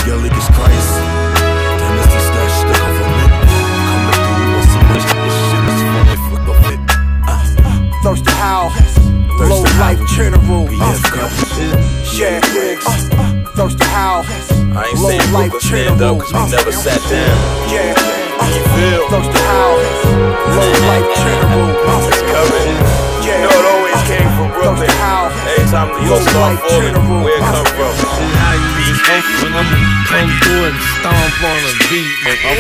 Speaker 16: stash the government. Coming through on this shit is the
Speaker 18: Thirsty
Speaker 16: Thirsty
Speaker 18: Low Life General.
Speaker 16: BF cup.
Speaker 18: Yeah, Thirsty How,
Speaker 19: I ain't
Speaker 18: Low
Speaker 19: saying
Speaker 18: Life
Speaker 19: Brooklyn stand
Speaker 18: General.
Speaker 19: up cause we never sat down.
Speaker 18: Yeah,
Speaker 19: You uh, feel?
Speaker 18: Thirsty How, Low Life General.
Speaker 19: It's coming. You know it always came from Brooklyn. Every time the
Speaker 18: Low
Speaker 19: York start
Speaker 18: Life
Speaker 19: falling,
Speaker 18: General.
Speaker 19: where it come from?
Speaker 17: You
Speaker 19: Beef
Speaker 10: Come through and stomp on a beat, nigga.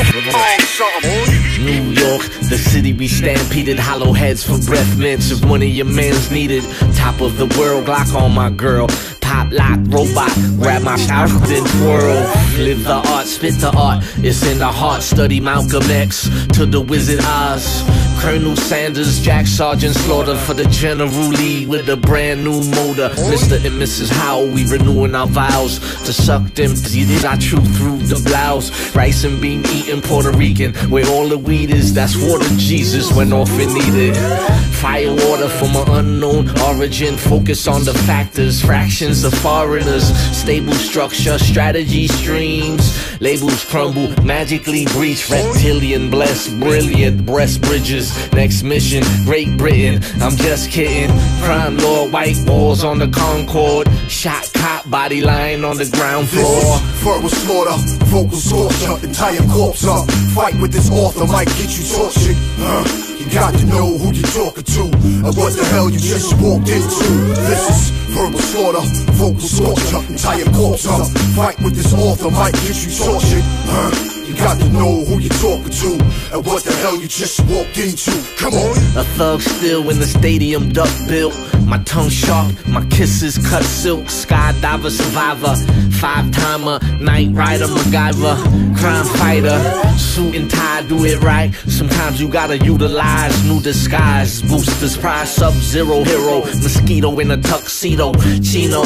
Speaker 10: New York, the city we stampeded, hollow heads for breath mints if one of your mans needed. Top of the world, Glock on my girl. Pop lock, robot, grab my shout, then twirl. Live the art, spit the art. It's in the heart. Study Malcolm X to the Wizard Oz. Colonel Sanders, Jack Sergeant Slaughter for the General Lee with a brand new motor. Mr. and Mrs. Howell, we renewing our vows to suck them titties I chew through the blouse. Rice and bean eating Puerto Rican, where all the weed is, that's water Jesus went off and needed. Fire water from an unknown origin, focus on the factors, fractions of foreigners, stable structure, strategy streams, labels crumble, magically breach, reptilian, blessed, brilliant, breast bridges. Next mission, Great Britain, I'm just kidding. Crime lord, white walls on the Concord, shot cop, body lying on the ground floor.
Speaker 20: Verbal slaughter, vocal torture, entire corpse up. Fight with this author might get you tortured. Uh, you got to know who you're talking to, or what the hell you just walked into. This is verbal slaughter, vocal torture, entire corpse up. Fight with this author might get you tortured. Uh, you got to know who you're talking to, and what the hell you just walked into. Come on.
Speaker 10: A thug still in the stadium, duck built. My tongue sharp, my kisses cut silk. Skydiver survivor, five timer, night rider, MacGyver, crime fighter. Suit and tie, do it right. Sometimes you gotta utilize new disguise. Boosters, prize, sub zero hero. Mosquito in a tuxedo, chino,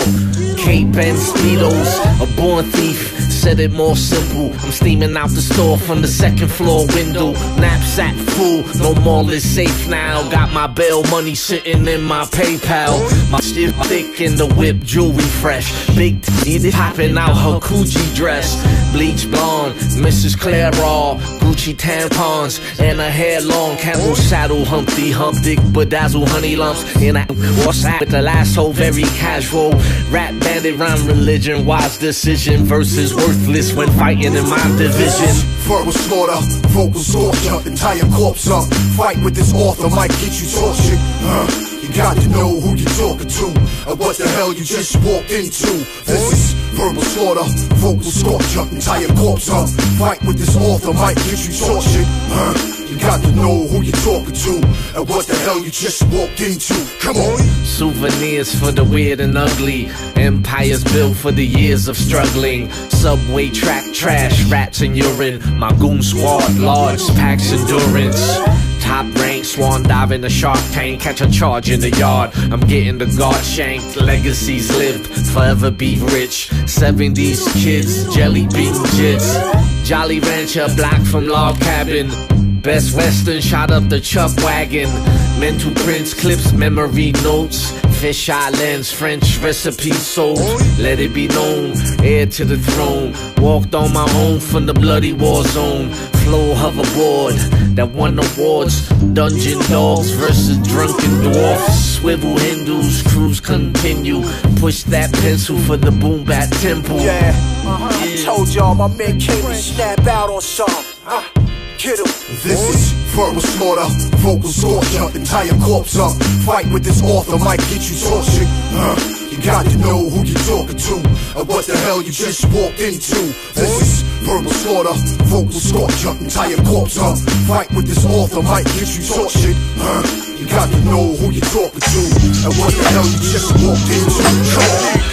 Speaker 10: cape and speedos. A born thief, said it more simple. I'm steaming out the store from the second floor window. Knapsack full, no more is safe now. Got my bail money sitting in my PayPal. My shit thick in the whip, jewelry fresh. Big titty popping out her coochie dress. Bleach blonde, Mrs. Claire Raw. Gucci tampons, and her hair long. Camel saddle, Humpty Hump Dick, bedazzle honey lumps. And I was at with the lasso, very casual. Rap bandit, rhyme religion, wise decision versus worthless when fighting in my division.
Speaker 20: Verbal slaughter, vocal torture, entire corpse up. Fight with this author might get you tortured. Uh, you got to know who you're talking to, and what the hell you just walked into. This is verbal slaughter, vocal torture, entire corpse up. Fight with this author might get you tortured. Uh, you got to know who you're talking to, and what the hell you just walked into. Come on.
Speaker 10: Souvenirs for the weird and ugly. Empires built for the years of struggling. Subway track trash, rats and urine. My goon squad, large packs endurance. Top rank, swan dive in the shark tank, catch a charge in the yard. I'm getting the guard shanked, legacies lived, forever be rich. 70s kids, jelly bean jits. Jolly Rancher, black from log cabin. Best Western shot up the chuck wagon. Mental prints, clips, memory notes. Fish islands, French recipes sold. Let it be known, heir to the throne. Walked on my own from the bloody war zone. Flow hoverboard that won awards. Dungeon dogs versus drunken dwarfs. Swivel Hindus, cruise continue. Push that pencil for the boom bat temple.
Speaker 18: Yeah, uh-huh. I told y'all my man came to snap out on something. Huh?
Speaker 20: This is verbal slaughter, vocal torture, entire corpse up. Fight with this author might get you tortured. Uh, you got to know who you're talking to, and what the hell you just walked into. This is verbal slaughter, vocal torture, entire corpse up. Fight with this author might get you tortured. Uh, you got to know who you're talking to, and what the hell you just walked into.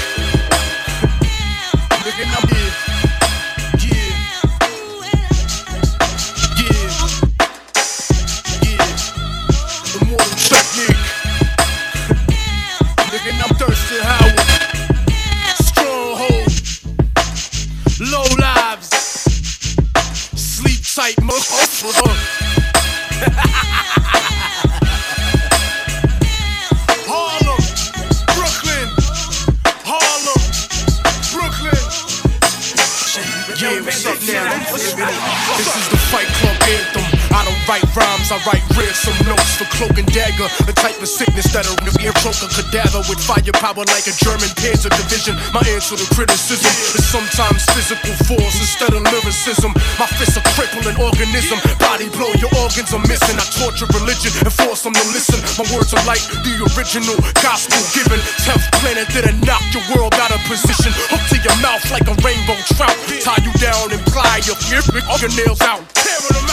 Speaker 18: Firepower like a German panzer division. My answer to criticism is sometimes physical force instead of lyricism. My fists are crippling organism, body blow, your organs are missing. I torture religion and force them to listen. My words are like the original gospel given. 10th planet that'll knock your world out of position. Hook to your mouth like a rainbow trout. Tie you down and ply your fear, off your nails out.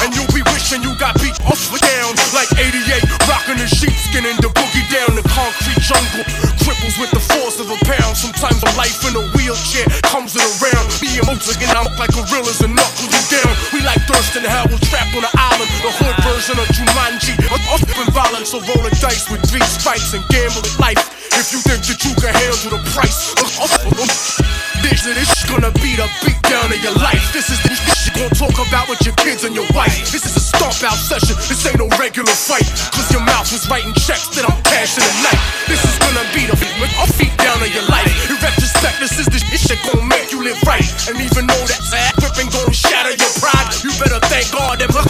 Speaker 18: And you'll be wishing you got beat off down like 88, rocking the sheepskin and the boogie down the concrete jungle. Cripples with the force of a pound. Sometimes a life in a wheelchair comes around. Mozart and out like gorillas and knuckle you down. We like Thurston Howell trapped on an island, the hood version of Jumanji. Up and violent, so roll dice with three spikes and gamble life. If you think that you can handle the price, this this is gonna be the beat down of your life. This is the shit you gonna talk about with your kids and your wife. This is a stomp out session. This ain't no regular fight. Cause your mouth is writing checks that I'm cashing tonight. This is gonna be the beat down of your life. In retrospect, this is the shit gonna make you live right. And even though that gonna shatter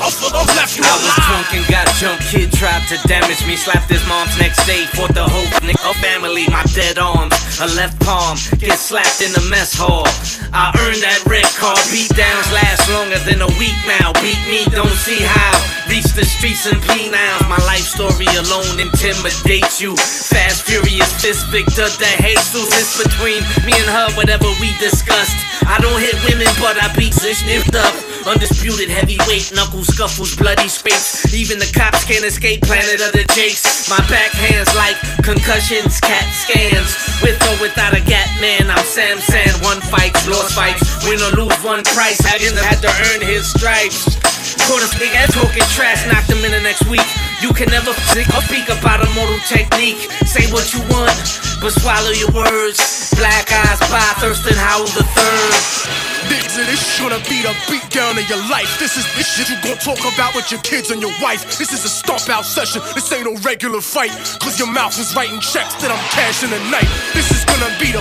Speaker 18: God that I'm left you
Speaker 10: I was
Speaker 18: alive.
Speaker 10: drunk and got jumped. Kid tried to damage me. Slapped his mom's next day. Fought the whole nigga family. My dead arms, a left palm. Get slapped in the mess hall. I earned that red card. Beat downs last longer than a week now. Beat me, don't see how. Reach the streets and penals. My life story alone intimidates you. Fast, furious, fist Victor de Jesus. It's between me and her, whatever we discussed. I don't hit women, but I beat this sniffed up. Undisputed heavyweight, knuckle scuffles, bloody scrapes. Even the cops can't escape planet of the jakes. My backhands like concussions, cat scans. With or without a gat man, I'm Sam Sand. One fights, lost fights, win or lose one price. Having had to earn his stripes. Caught a big ass talking trash, knocked him in the next week. You can never speak about a mortal technique. Say what you want, but swallow your words. Black eyes by Thurston Howell the third.
Speaker 18: This is gonna be the beat down of your life. This is this shit you gon' talk about with your kids and your wife. This is a stomp out session. This ain't no regular fight. Cause your mouth is writing checks that I'm cashing tonight. This is gonna be the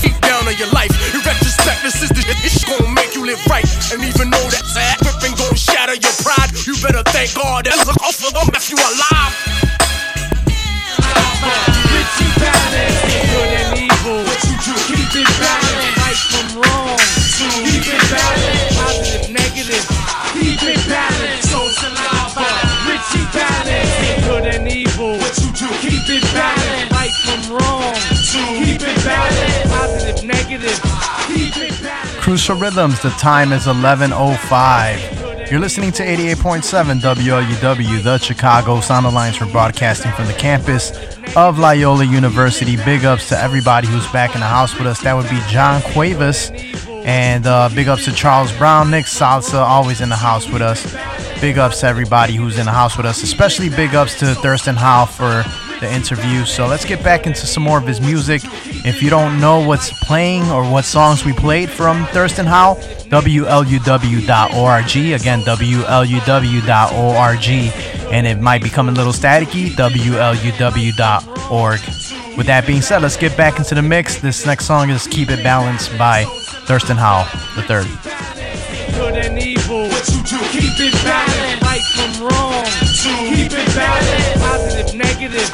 Speaker 18: beat down of your life. In retrospect, this is the shit gonna make you live right. And even though that whipping gon' shatter your pride, you better thank God that off of them if you alive.
Speaker 8: Richie Balance, good and evil. What you do? Keep it balanced, right from wrong. Keep it balanced, positive, negative. Keep it balanced, so saliva. Richie Balance, good and evil. What you do? Keep it balanced, right from wrong. Keep it balanced, positive, negative. Keep it balanced.
Speaker 2: Crucial Rhythms, the time is 11.05. You're listening to 88.7 WLUW, the Chicago Sound Alliance for broadcasting from the campus of Loyola University. Big ups to everybody who's back in the house with us. That would be John Cuevas. And uh, big ups to Charles Brown, Nick Salsa, always in the house with us. Big ups to everybody who's in the house with us, especially big ups to Thurston Howell for the interview. So let's get back into some more of his music. If you don't know what's playing or what songs we played from Thurston Howell, WLUW.org. Again, WLUW.org. And it might become a little staticky, WLUW.org. With that being said, let's get back into the mix. This next song is Keep It Balanced by Thurston Howell the third.
Speaker 8: good and evil. What you do? Keep it balanced, right from wrong. Keep it balanced, positive, negative.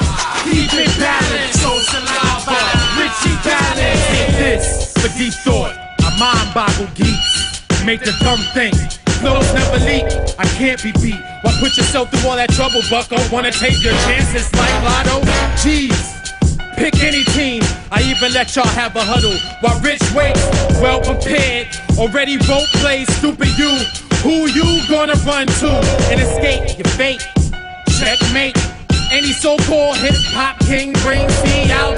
Speaker 8: Keep it balanced, so saliva. Richie balance. Take this for deep thought. I mind boggle geeks. Make the dumb think. Flows never leak. I can't be beat. Why put yourself through all that trouble, bucko? Wanna take your chances like Lotto? Jeez. Pick any team. I even let y'all have a huddle. While Rich waits, well prepared. Already wrote plays, stupid you. Who you gonna run to and escape your fate? Checkmate. Any so-called hip hop king brings me out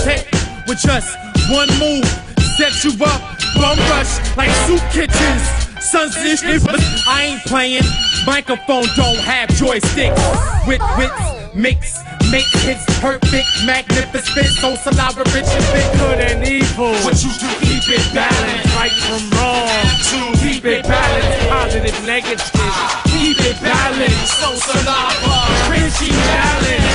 Speaker 8: with just one move. Set you up, bum rush like soup kitchens. Sons this I ain't playing. Microphone don't have joysticks. With wits, mix, make hits perfect, magnificent. So saliva rich and big, good and evil. What you do, keep it balanced, right from wrong. Keep it balanced, positive, negative. Ah. Keep it balanced, so saliva, Richie balance.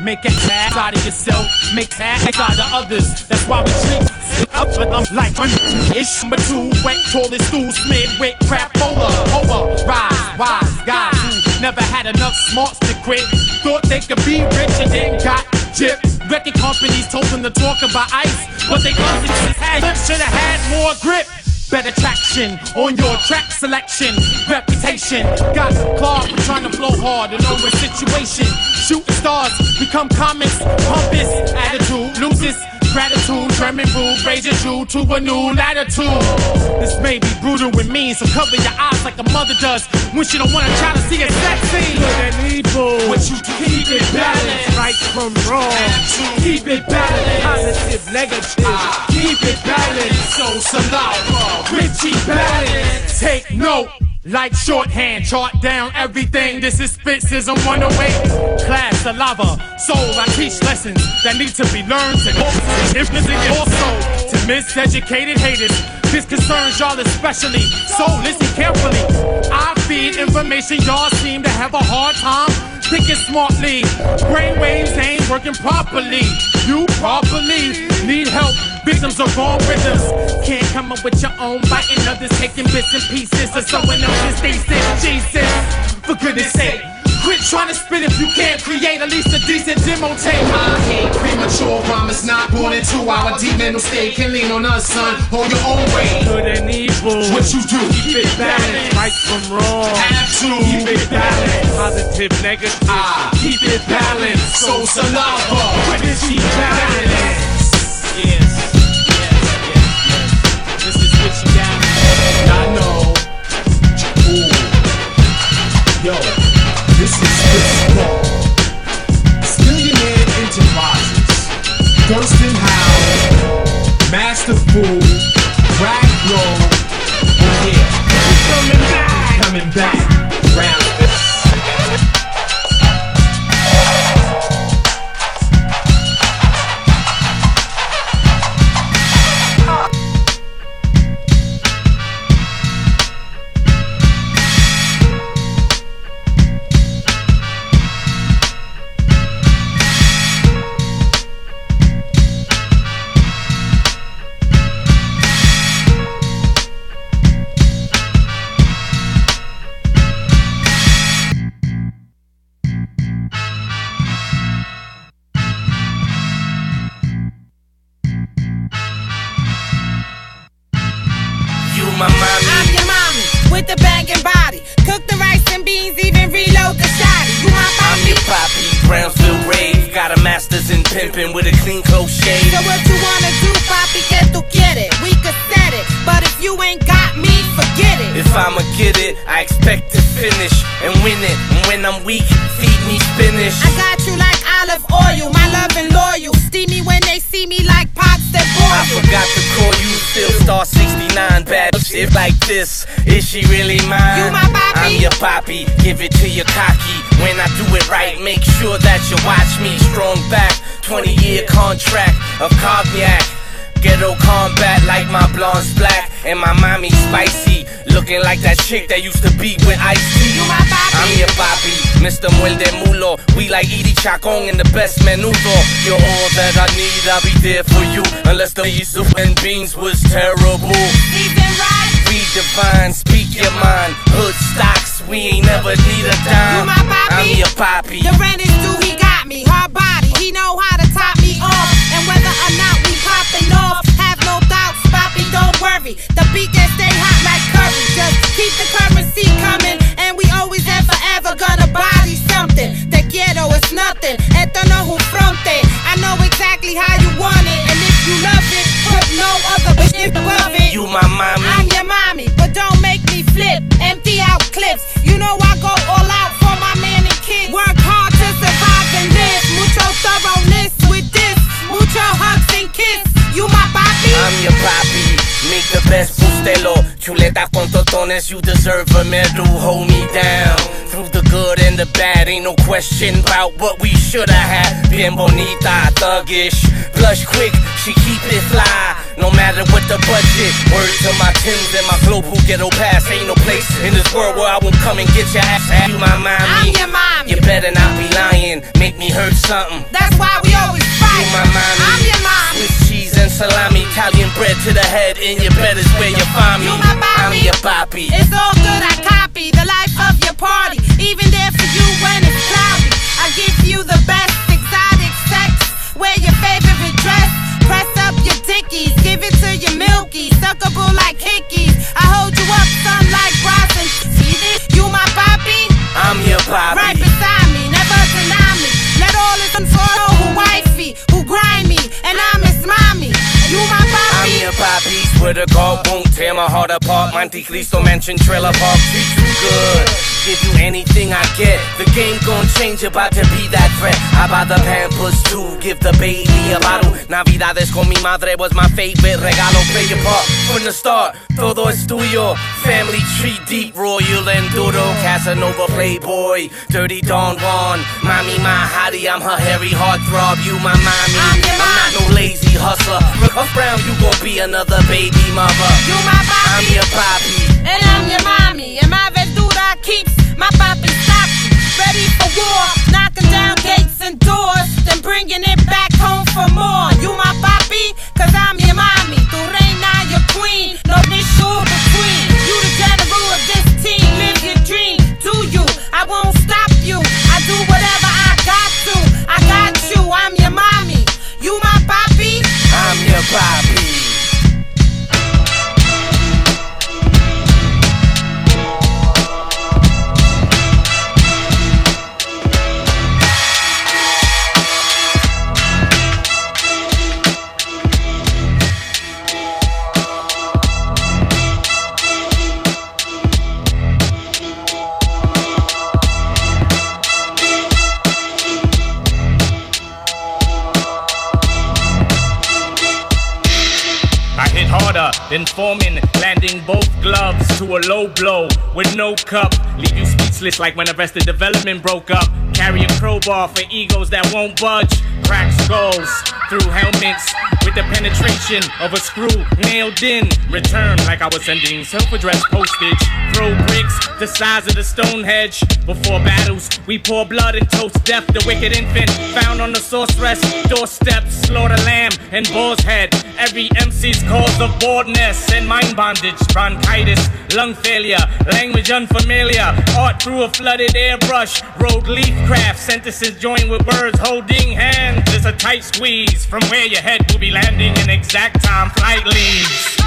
Speaker 8: Make a ass out of yourself, make ass out of others. That's why we treat up and I'm like I'm ish number two, wet toilet stool smeared with crap over, over, rise, wise guys who never had enough smarts to quit. Thought they could be rich and then got gypped. Record companies told them to talk about ice, but they constantly had should have had more grip. Better traction on your track selection, reputation. Got Clark trying to blow hard in over situation. Shooting stars become comics, pompous attitude loses gratitude, German rude, raises you to a new latitude. This may be brutal with me, so cover your eyes like a mother does when she don't wanna try to see a sex scene. Good and evil, what you do, keep it balanced, right from wrong. Keep it balanced, positive, negative, ah. keep it balanced. So saliva, Richie balance. Take note. Like shorthand, chart down everything. This is Spitzism 108. Class, saliva, soul. I teach lessons that need to be learned. To also to miseducated haters. This concerns y'all especially. So listen carefully. I feed information y'all seem to have a hard time thinking smartly. Brainwaves ain't working properly. You probably need help. Victims of wrong rhythms. Can't come up with your own, biting others, taking bits and pieces of someone else's thesis. Jesus, for goodness sake. Quit trying to spit if you can't create at least a decent demo tape. I hate premature rhymes, not born into our deep mental state. Can lean on us, son. Hold your own weight. Good and evil. What you do? Keep it balanced. Right from wrong. Have to. Keep it balanced. Positive, negative. Ah. Keep it balanced. So saliva. Quit it, keep balance. Yes. Yes. This is what you got. I know. Ooh. Yo, this is Chris Paul. Millionaire Enterprises. Thurston Howell. Master Fool. Rag Roll. Oh yeah. Coming back. Coming back. Round
Speaker 10: this. Is she really mine?
Speaker 15: You my papi?
Speaker 10: I'm your poppy. Give it to your cocky. When I do it right, make sure that you watch me. Strong back, 20 year contract of cognac. Ghetto combat like my blonde's black and my mommy spicy. Looking like that chick that used to be with Ice T.
Speaker 15: You my papi?
Speaker 10: I'm your papi, Mr. Muelde Mulo. We like Edie Chacon and the best menudo. You're all that I need, I'll be there for you. Unless the Yusuf and beans was terrible. Divine, speak your mind. Hood stocks, we ain't never need a dime.
Speaker 15: You my papi?
Speaker 10: I'm your papi.
Speaker 15: The rent is due, he got me. Hard body, he know how to top me off. And whether or not we popping off, have no doubts, papi, don't worry. The beat can stay hot like curry. Just keep the currency coming, and we always and forever gonna body something. Te quiero is nothing. Esto no es un fronte. I know exactly how you want it, and if you love it, no other bitch above it.
Speaker 10: You my mommy.
Speaker 15: I'm your mommy, but don't make me flip. Empty out clips. You know I go all out for my man and kids. Work hard to survive and live. Mucho thoroughness with this. Mucho hugs and kiss. You my papi.
Speaker 10: I'm your papi. Make the best bustelo. Chuleta con tostones, you deserve a medal. Hold me down. Through the good and the bad, ain't no question about what we shoulda had. Bien bonita, thuggish. Blush quick, she keep it fly. No matter what the budget. Word to my Tims and my global ghetto pass. Ain't no place in this world where I won't come and get your ass. You my
Speaker 15: I'm your mommy.
Speaker 10: You better not be lying. Make me hurt something.
Speaker 15: That's why we always fight.
Speaker 10: You my mommy.
Speaker 15: I'm your mommy.
Speaker 10: Swiss cheese and salami, Italian bread to the head, and your bed is where you find me.
Speaker 15: You my
Speaker 10: I'm your papi.
Speaker 15: It's all good, I copy the life of your party. Even there for you when it's cloudy. I give you the best exotic sex. Wear your favorite dress. Press up your dickies. Give it to your milky. Suckable like hickeys. I hold you up, son, like Bronson. See this? You my papi?
Speaker 10: I'm your papi.
Speaker 15: Right beside me, never deny me. Let all this unfold You my poppy. I'm your poppy
Speaker 10: where the God won't tear my heart apart. Monte Cristo mansion trailer park treat you good. Give you anything I get. The game gon' change, about to be that threat. I buy the pampers too, give the baby a bottle. Navidades con mi madre was my favorite regalo. Play your part from the start. Todo es tuyo. Family tree deep, royal and duro. Casanova playboy, dirty Don Juan. Mommy, my hottie, I'm her hairy heartthrob. You my mommy. I'm, not no lazy hustler. Up brown, you gon' be another baby mother.
Speaker 15: You my papi.
Speaker 10: I'm your papi.
Speaker 15: And I'm your mommy. And my verdura keeps my papi stocky. Ready for war. Knocking down gates and doors. Then bringing it back home for more. You my papi. Cause I'm your mommy. Tu reina, your queen. No issue between.
Speaker 11: Speechless like when Arrested Development broke up. Carrying crowbar for egos that won't budge. Crack skulls through helmets with the penetration of a screw nailed in. Return like I was sending self-addressed postage. Throw bricks the size of the Stonehenge. Before battles, we pour blood and toast death. The wicked infant found on the sorceress doorstep. Slaughter lamb and boar's head. Every MC's cause of boredness and mind bondage, bronchitis, lung failure, language unfamiliar. Art through a flooded airbrush. Road leaf craft. Sentences joined with birds holding hands. It's a tight squeeze from where your head will be landing in exact time flight leaves.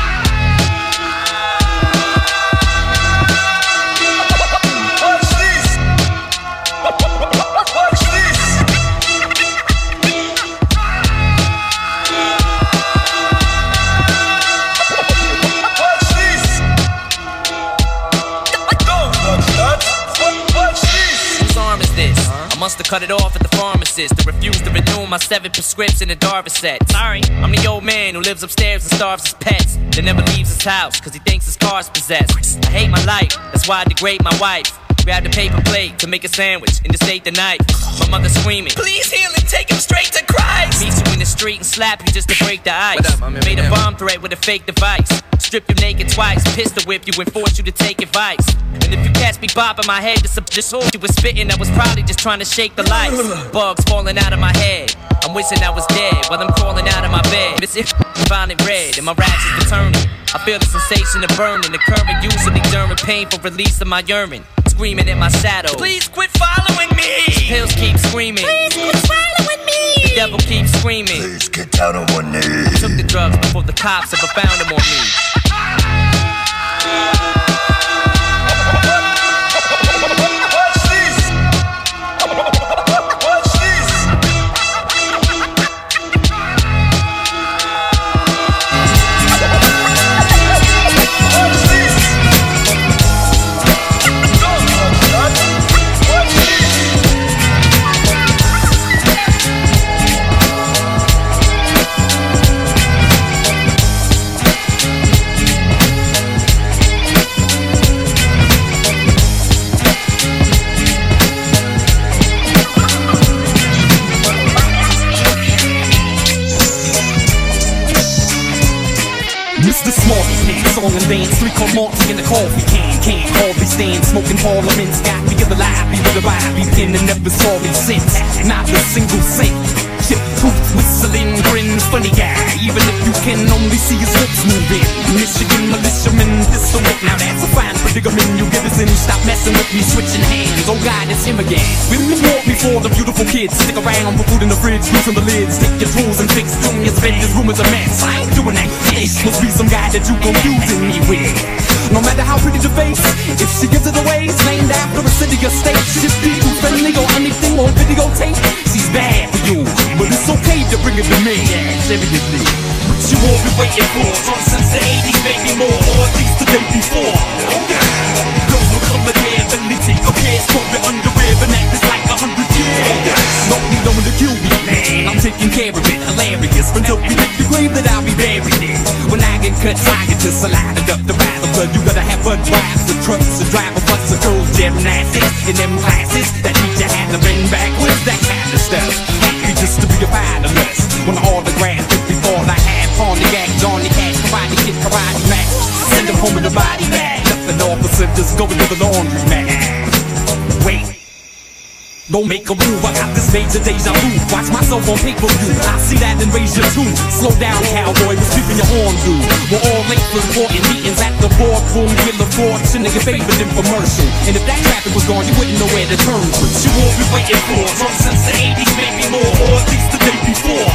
Speaker 21: Must have cut it off at the pharmacist to refuse to renew my seven prescription and Darvocet. Sorry, I'm the old man who lives upstairs and starves his pets. That never leaves his house cause he thinks his car's possessed. I hate my life, that's why I degrade my wife. Grab the paper plate to make a sandwich and just ate the knife. My mother screaming, Please heal him, take him straight to Christ. Meet you in the street and slap you just to break the ice. Made a bomb threat with a fake device. Strip you naked twice, pistol whip you and force you to take advice. And if you catch me bobbing my head, just, just hold you was spitting. I was probably just trying to shake the lights. Bugs falling out of my head. I'm wishing I was dead while I'm crawling out of my bed. It's if <laughs> violet red and my raps is returning. I feel the sensation of burning, the current usually during painful release of my urine. Screaming at my shadow. Please quit following me. Pills keep screaming. Please quit following me. The devil keeps screaming. Please get down on one knee. I took the drugs before the cops ever found them on me.
Speaker 22: Song and dance, three come Martin in the coffee can, can't hardly stand, smoking parliaments, got me alive, be with a vibe, be in and never saw me since, not a single cent. Whistling, grin, funny guy, even if you can only see his lips moving. Michigan militiaman, pistol whip, now that's a fine predicament. You get us in, stop messing with me, switching hands. Oh God, it's him again. Women walk before the beautiful kids, stick around, put food in the fridge, loosen the lids, take your tools and fix. Your spend, this room is a mess. I ain't doing that. This must be some guy that you confusing me with. No matter how pretty the face, if she gives it away, it's named after a city or state. She's people friendly or anything on videotape. Yeah, seriously. What you all been waiting for? From since the 80s. before. Girls will come again, then they take a pass from your underwear, and act is like a hundred years. No need no one to kill me, man. I'm taking care of it, hilarious. Hope me make the grave that I'll be buried in. When I get cut, I get just sliding up the battle, but you gotta have fun drives, the trucks, the driver, bus, the girls, gymnastics, in them classes that teach you how to bend backwards, that kind of stuff. When all the grass just before I had on the cash, karate kid, karate match. Send them home in the body bag. Nothing officer, just going to the laundry man. Wait. Don't make a move, I got this major deja vu. Watch myself on pay per view. I see that and raise your tune. Slow down, cowboy, what's keeping your horn due? We're all late for important meetings at the boardroom. Wheel of fortune, your favorite infomercial. And if that traffic was gone, you wouldn't know where to turn. What you all be waiting for? Drunk since the 80s, maybe more, or at least the day before.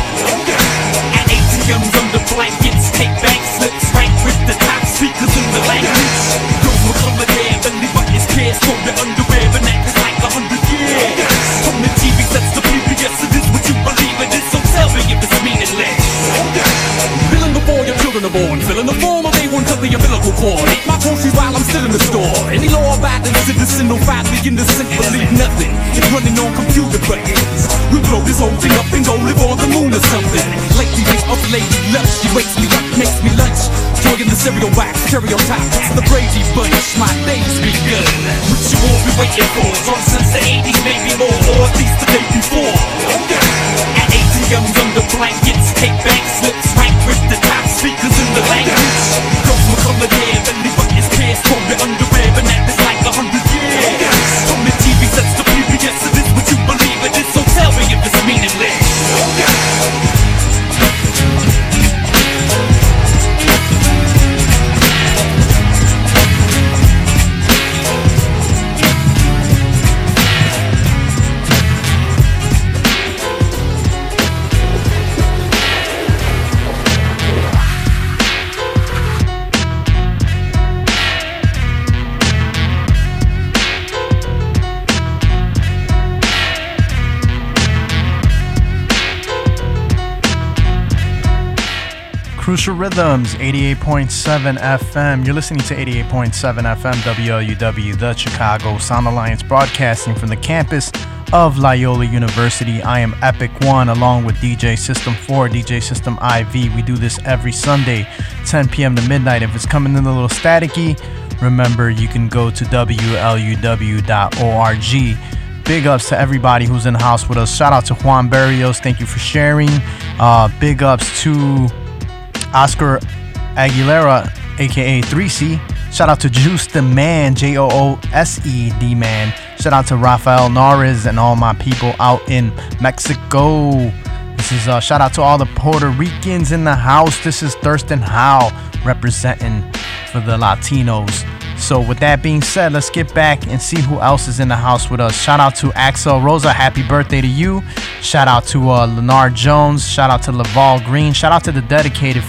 Speaker 22: At ATMs under blankets, take bank slips, rank with the top speakers in the language. Girls will come in there, leave buttons pierced from your underwear, and act is like a hundred years. From the TV sets to PBS, it is what you believe it is, so tell me if it's meaningless. Filling before your children are born, filling the form of A1 to the umbilical cord. Eat my groceries while I'm still in the store. Any law-abiding citizen, no badly innocent, believe nothing. It's running on computer brains. We blow this whole thing up and go live on the moon or something. Lately, they up lady love, she wakes me up, makes me lunch. Jogging the cereal wax, stereotype, it's the Brady Bunch. My days be good. What you all be waiting for? Drunk since the 80s, maybe more, or at least the day before. At ATMs under blankets, take bank slips, rank with the top speakers in the language. Girls will come again, then leave buckets pierced from
Speaker 2: Crucial Rhythms, 88.7 FM. You're listening to 88.7 FM WLUW, the Chicago Sound Alliance, broadcasting from the campus of Loyola University. I am Epic One, along with DJ System 4, DJ System IV. We do this every Sunday, 10 p.m. to midnight. If it's coming in a little staticky, remember you can go to WLUW.org. Big ups to everybody who's in the house with us. Shout out to Juan Barrios. Thank you for sharing. Uh, big ups to Oscar Aguilera, aka 3C. Shout out to Juice the Man, J O O S E D Man. Shout out to Rafael Norris and all my people out in Mexico. This is a shout out to all the Puerto Ricans in the house. This is Thurston Howell representing for the Latinos. So, with that being said, let's get back and see who else is in the house with us. Shout out to Axel Rosa, happy birthday to you. Shout out to uh, Jones. Shout out to Laval Green. Shout out to the dedicated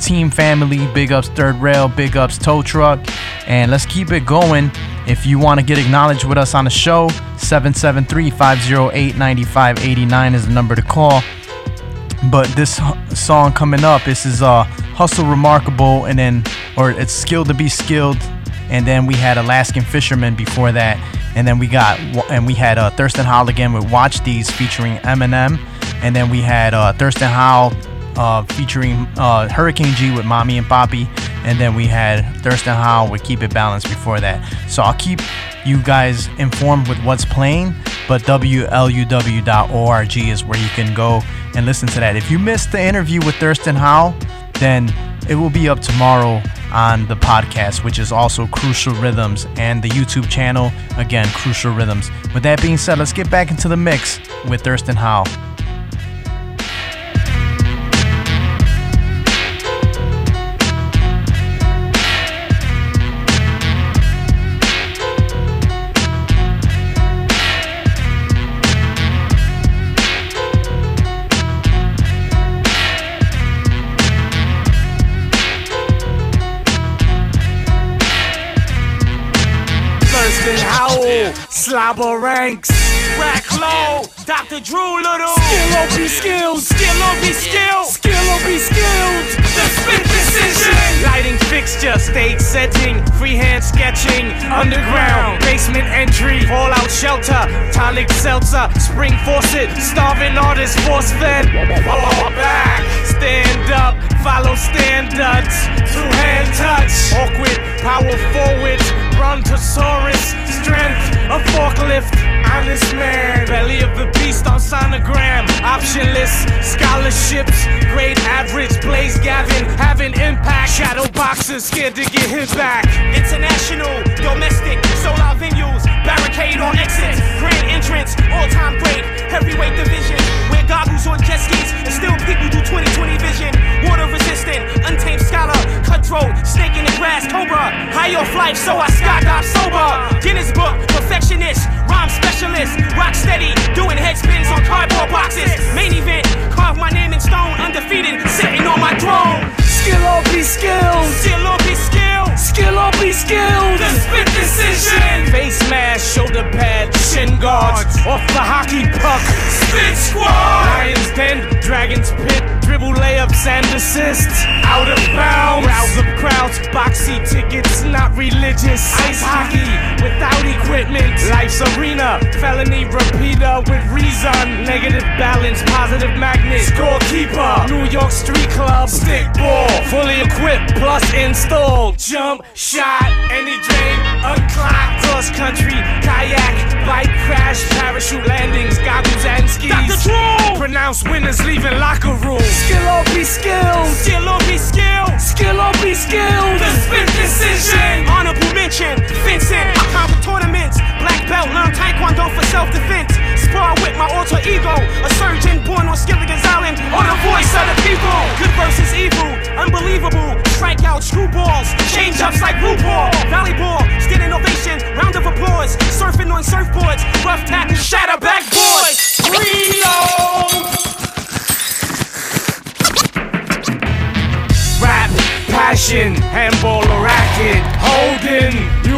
Speaker 2: team family. Big ups Third Rail, big ups Tow Truck. And let's keep it going. If you want to get acknowledged with us on the show, 773 508 9589 is the number to call. But this song coming up, this is uh, Hustle Remarkable, and then, or it's Skilled to Be Skilled. And then we had Alaskan Fisherman before that. And then we got, and we had uh, Thurston Howell again with Watch These featuring Eminem. And then we had uh, Thurston Howell uh, featuring uh, Hurricane G with Mommy and Poppy. And then we had Thurston Howell with Keep It Balanced before that. So I'll keep you guys informed with what's playing, but WLUW.org is where you can go and listen to that. If you missed the interview with Thurston Howell, then it will be up tomorrow on the podcast, which is also Crucial Rhythms, and the YouTube channel, again, Crucial Rhythms. With that being said, let's get back into the mix with Thurston Howell.
Speaker 8: Slobber ranks. Rack low, Dr. Drew Little. Skill or be skilled, skill or be skilled, skill or be skilled. The spin decision. Lighting
Speaker 11: texture, stage setting, freehand sketching, underground, basement entry, fallout shelter, tonic seltzer, spring faucet, starving artist force fed. Fall back, stand up, follow standards, two hand touch, awkward, power forward, brontosaurus, strength, a forklift, honest man, belly of the beast on sonogram, optionless, scholarships, grade average, Blaze Gavin, having impact, shadow boxes, scared to get hit back.
Speaker 6: International, domestic, out venues, barricade on exits, grand entrance, all time great, heavyweight division, wear goggles on jet skis, and still people do 2020 vision, water resistant, untamed scholar, cutthroat, snake in the grass, cobra, high off life, so I skydive sober, Guinness book, perfectionist, rhyme specialist, rock steady, doing head spins on cardboard boxes, main event, carve my name in stone, undefeated, sitting on my throne.
Speaker 11: Skill or be skilled.
Speaker 6: Skill or be skilled.
Speaker 11: Skill or be skilled.
Speaker 6: The spit decision.
Speaker 11: Face mask, shoulder pad, shin guards. Off the hockey puck.
Speaker 6: Spit squad.
Speaker 11: Lions den, dragon's pit. Dribble layups and assists. Out of bounds. Rouse of crowds. Boxy tickets, not religious. Ice hockey without equipment. Life's arena. Felony repeater with reason. Negative balance, positive magnet. Scorekeeper. New York Street Club. Stick ball. Fully equipped plus installed. Jump shot. Any drain. Unclocked. Cross country. Kayak. Bike crash. Parachute landings. Goggles and skis.
Speaker 6: Dr. Drew.
Speaker 11: Pronounce winners leaving locker room. Skill or be skilled.
Speaker 6: Skill or be skilled.
Speaker 11: Skill or be skilled.
Speaker 6: The spit decision. Honorable mention. Fencing. Conquer tournaments. Black belt. Learn taekwondo for self-defense. Spar with my alter ego. A surgeon born on Skilligan's Island. Or the voice of the people. Good versus evil. Unbelievable. Strikeout screwballs. Change ups like RuPaul. Volleyball. Standing ovation. Round of applause. Surfing on surfboards. Rough tack. Shatter backboards. Reload.
Speaker 11: Rap, passion, handball or racket. Holding,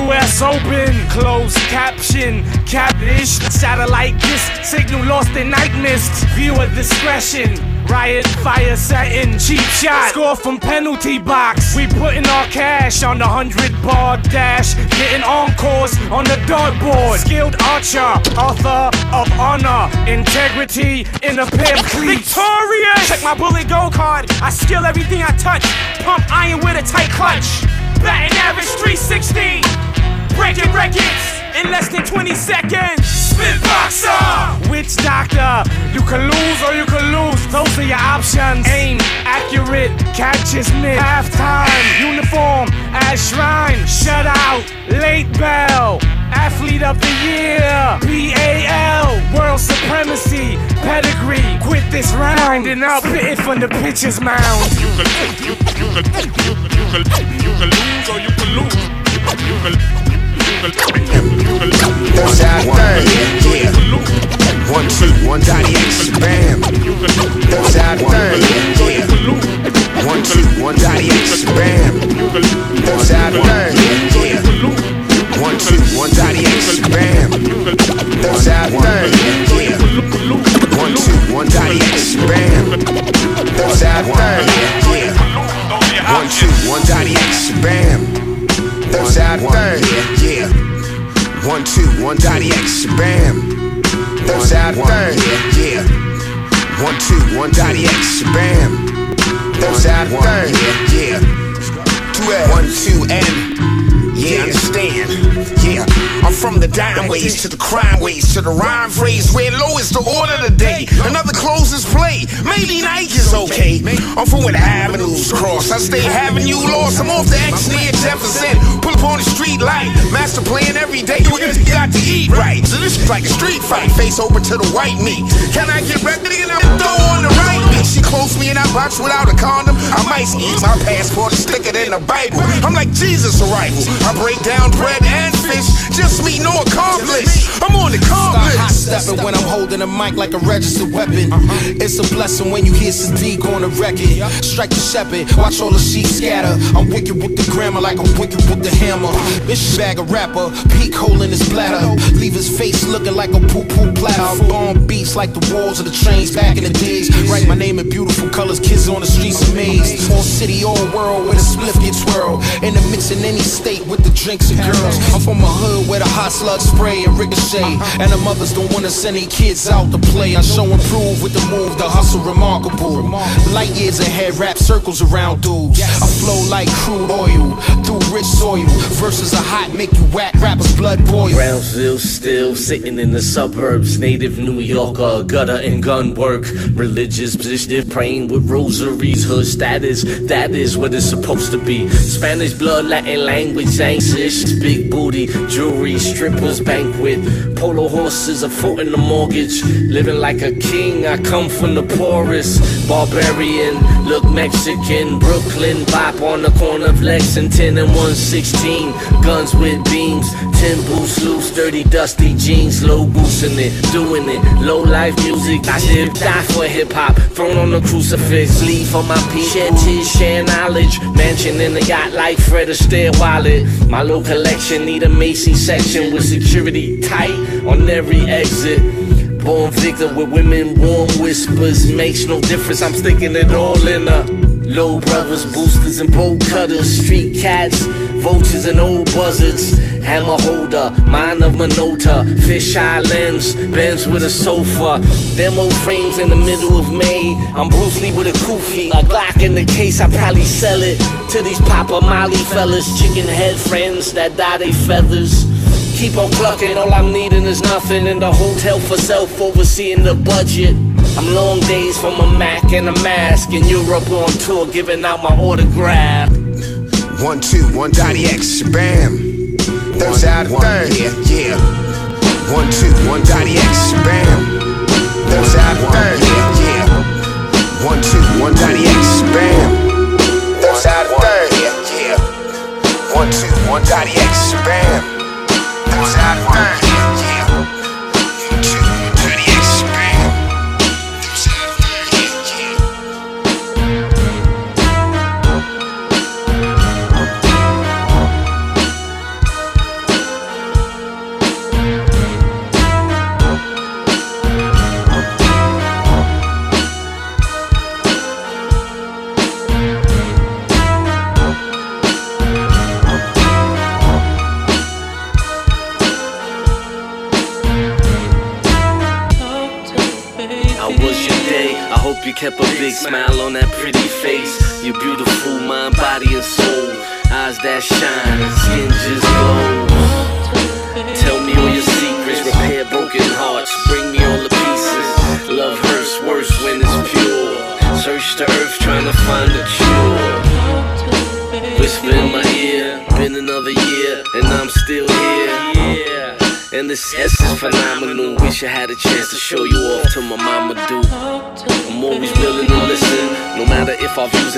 Speaker 11: US Open, closed caption, capish, satellite disk, signal lost in night mist. Viewer discretion. Riot fire setting, cheap shot, score from penalty box. We putting our cash on the hundred bar dash, getting encores on the dartboard. Skilled archer, author of honor, integrity in a pair of cleats.
Speaker 6: Victorious! Check my bullet gold card. I skill everything I touch. Pump iron with a tight clutch. Batting average 360. Breaking records in less than 20 seconds. Spit boxer!
Speaker 11: Which doctor? You can lose or you can lose. Those are your options. Aim, accurate, catches mid. Halftime, uniform, as shrine. Shut out, late bell. Athlete of the year, PAL, world supremacy, pedigree. Quit this round, grinding up, spitting from the pitcher's mound.
Speaker 23: You can, you, you can, you can, you can, you can lose or you can lose. You can, you can, you can, you can, you can
Speaker 24: That's our thing, yeah. One, two, one, dotty, X, bam. That's our thing, yeah. One, two, one, dotty, X, bam. That's our thing, yeah. One, two, one, dotty, X, bam. That's our thing, yeah. One, two, one, dotty, X, bam. That's our thing, yeah. One, two, one, dotty, X, bam. That's our thing, yeah. One, two, one, dotty, X, bam. Our thing, yeah. One, two, one, dotty, X, bam. That's our thing, yeah. Two, one, two, and. Yeah, understand. Yeah, I'm from the dime ways to the crime ways to the rhyme phrase where low is the order of the day. Another closes play. Maybe Nike is okay. I'm from where the avenues cross. I stay having you lost. I'm off the X near Jefferson. Pull up on the street light. Master plan every day. You got to eat right. So this is like a street fight. Face open to the white meat. Can I get to get up? Throw on the right. She close me in that box without a condom. I might eat my passport, stick it in the Bible. I'm like Jesus arrival. I break down bread and fish. Just me, no accomplice. I'm on the
Speaker 25: Start hot
Speaker 24: accomplice.
Speaker 25: stepping when I'm holding a mic like a registered weapon. Uh-huh. It's a blessing when you hear Sahdeeq on the record. Strike the shepherd, watch all the sheep scatter. I'm wicked with the grammar like I'm wicked with the hammer. Bitch bag a rapper, peak hole in his bladder. Leave his face looking like a poo poo platter. Bomb beats like the walls of the trains back in the days. Write my name in beautiful colors, kids on the streets amazed. All city, all world, where the spliff gets swirled. In the mix in any state with the drinks and girls. I'm from a hood where the hot slugs spray and ricochet. And the mothers don't wanna send their kids out to play. I show and prove with the move, the hustle remarkable. Light years ahead, rap circles around dudes. I flow like crude oil through rich soil. Verses are hot, make you whack rappers blood boil.
Speaker 10: Brownsville still sitting in the suburbs, native New Yorker, gutter and gun work, religious position, praying with rosaries, hood status, that is what it's supposed to be. Spanish blood, Latin language, anxious, big booty, jewelry, strippers, banquet, polo horses, a foot in the mortgage, living like a king. I come from the poorest, barbarian, look Mexican, Brooklyn, bop on the corner of Lexington and 116, guns with beams, 10 boots loose, dirty, dusty jeans, low boosting it, doing it, low life music. I should die for hip hop, thrown on the crucifix, leave for my people. Share tears, share knowledge, mansion in the yacht like Fred Astaire wallet. My little collection need a Macy section with security tight on every exit. Born victim with women, warm whispers makes no difference. I'm sticking it all in a low brothers, boosters and bolt cutters, street cats, vultures and old buzzards. Hammer holder, mind of Minota, fish eye lens, Benz with a sofa. Demo frames in the middle of May. I'm Bruce Lee with a kufi, a Glock in the case. I probably sell it to these Papa Molly fellas, chicken head friends that dye they feathers. Keep on clucking, all I'm needing is nothing in the hotel for self, overseeing the budget. I'm long days from a Mac and a mask in Europe on tour, giving out my autograph.
Speaker 26: One, two, one, Dottie X, bam. Third out of third, yeah, yeah. One, two, one, Dottie X, bam. Third out of third, yeah, yeah. One, two, one, Dottie X, bam. Third out of third, yeah, yeah. One, two, one, Dottie X, bam.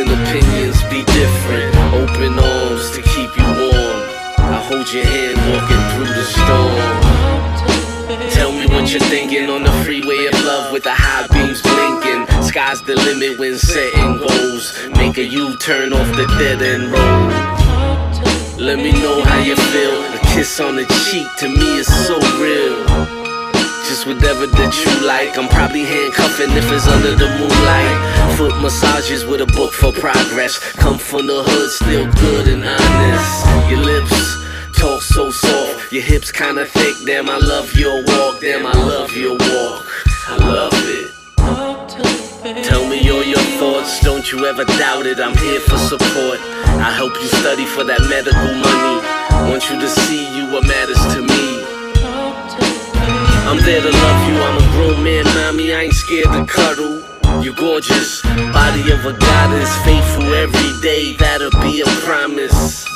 Speaker 10: And opinions be different. Open arms to keep you warm. I hold your hand walking through the storm. Tell me what you're thinking on the freeway of love with the high beams blinking. Sky's the limit when setting goals. Make a U-turn off the dead end road. Let me know how you feel. A kiss on the cheek to me is so real. Whatever that you like. I'm probably handcuffing if it's under the moonlight. Foot massages with a book for progress. Come from the hood, still good and honest. Your lips talk so soft. Your hips kinda thick. Damn, I love your walk. Damn, I love your walk. I love it. Tell me all your thoughts, don't you ever doubt it. I'm here for support. I help you study for that medical money. Want you to see you what matters to me. I'm there to love you, I'm a grown man, mommy. I ain't scared to cuddle. You're gorgeous, body of a goddess, faithful every day. That'll be a promise.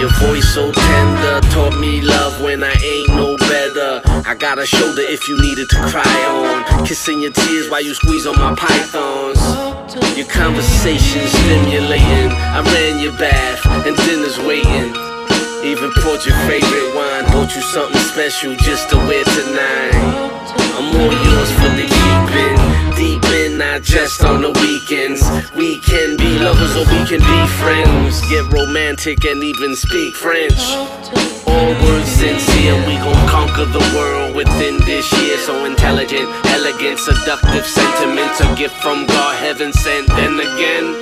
Speaker 10: Your voice so tender, taught me love when I ain't no better. I got a shoulder if you needed to cry on. Kissing your tears while you squeeze on my pythons. Your conversation stimulating. I ran your bath and dinner's waiting. Even poured your favorite wine, bought you something special just to wear tonight. I'm all yours for the keeping. Deep in, not just on the weekends. We can be lovers or we can be friends. Get romantic and even speak French. All words sincere, we gon' conquer the world within this year. So intelligent, elegant, seductive sentiments, a gift from God, heaven sent. Then again,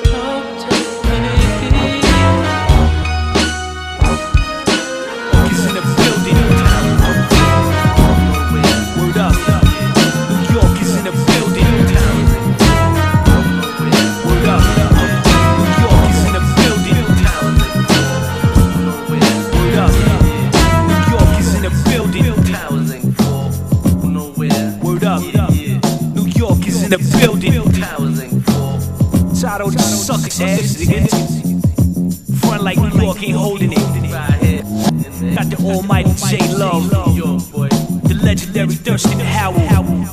Speaker 27: ass, ass, nigga. Front like New York ain't holding it. Got the almighty J Love. The legendary Thurston Howell.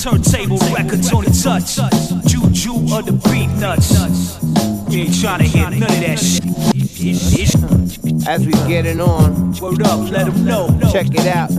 Speaker 27: Turntable record, Tony Touch. Juju of the beat nuts. You ain't trying to hear none of that shit.
Speaker 28: As we getting on,
Speaker 27: word up, let them know.
Speaker 28: Check it out.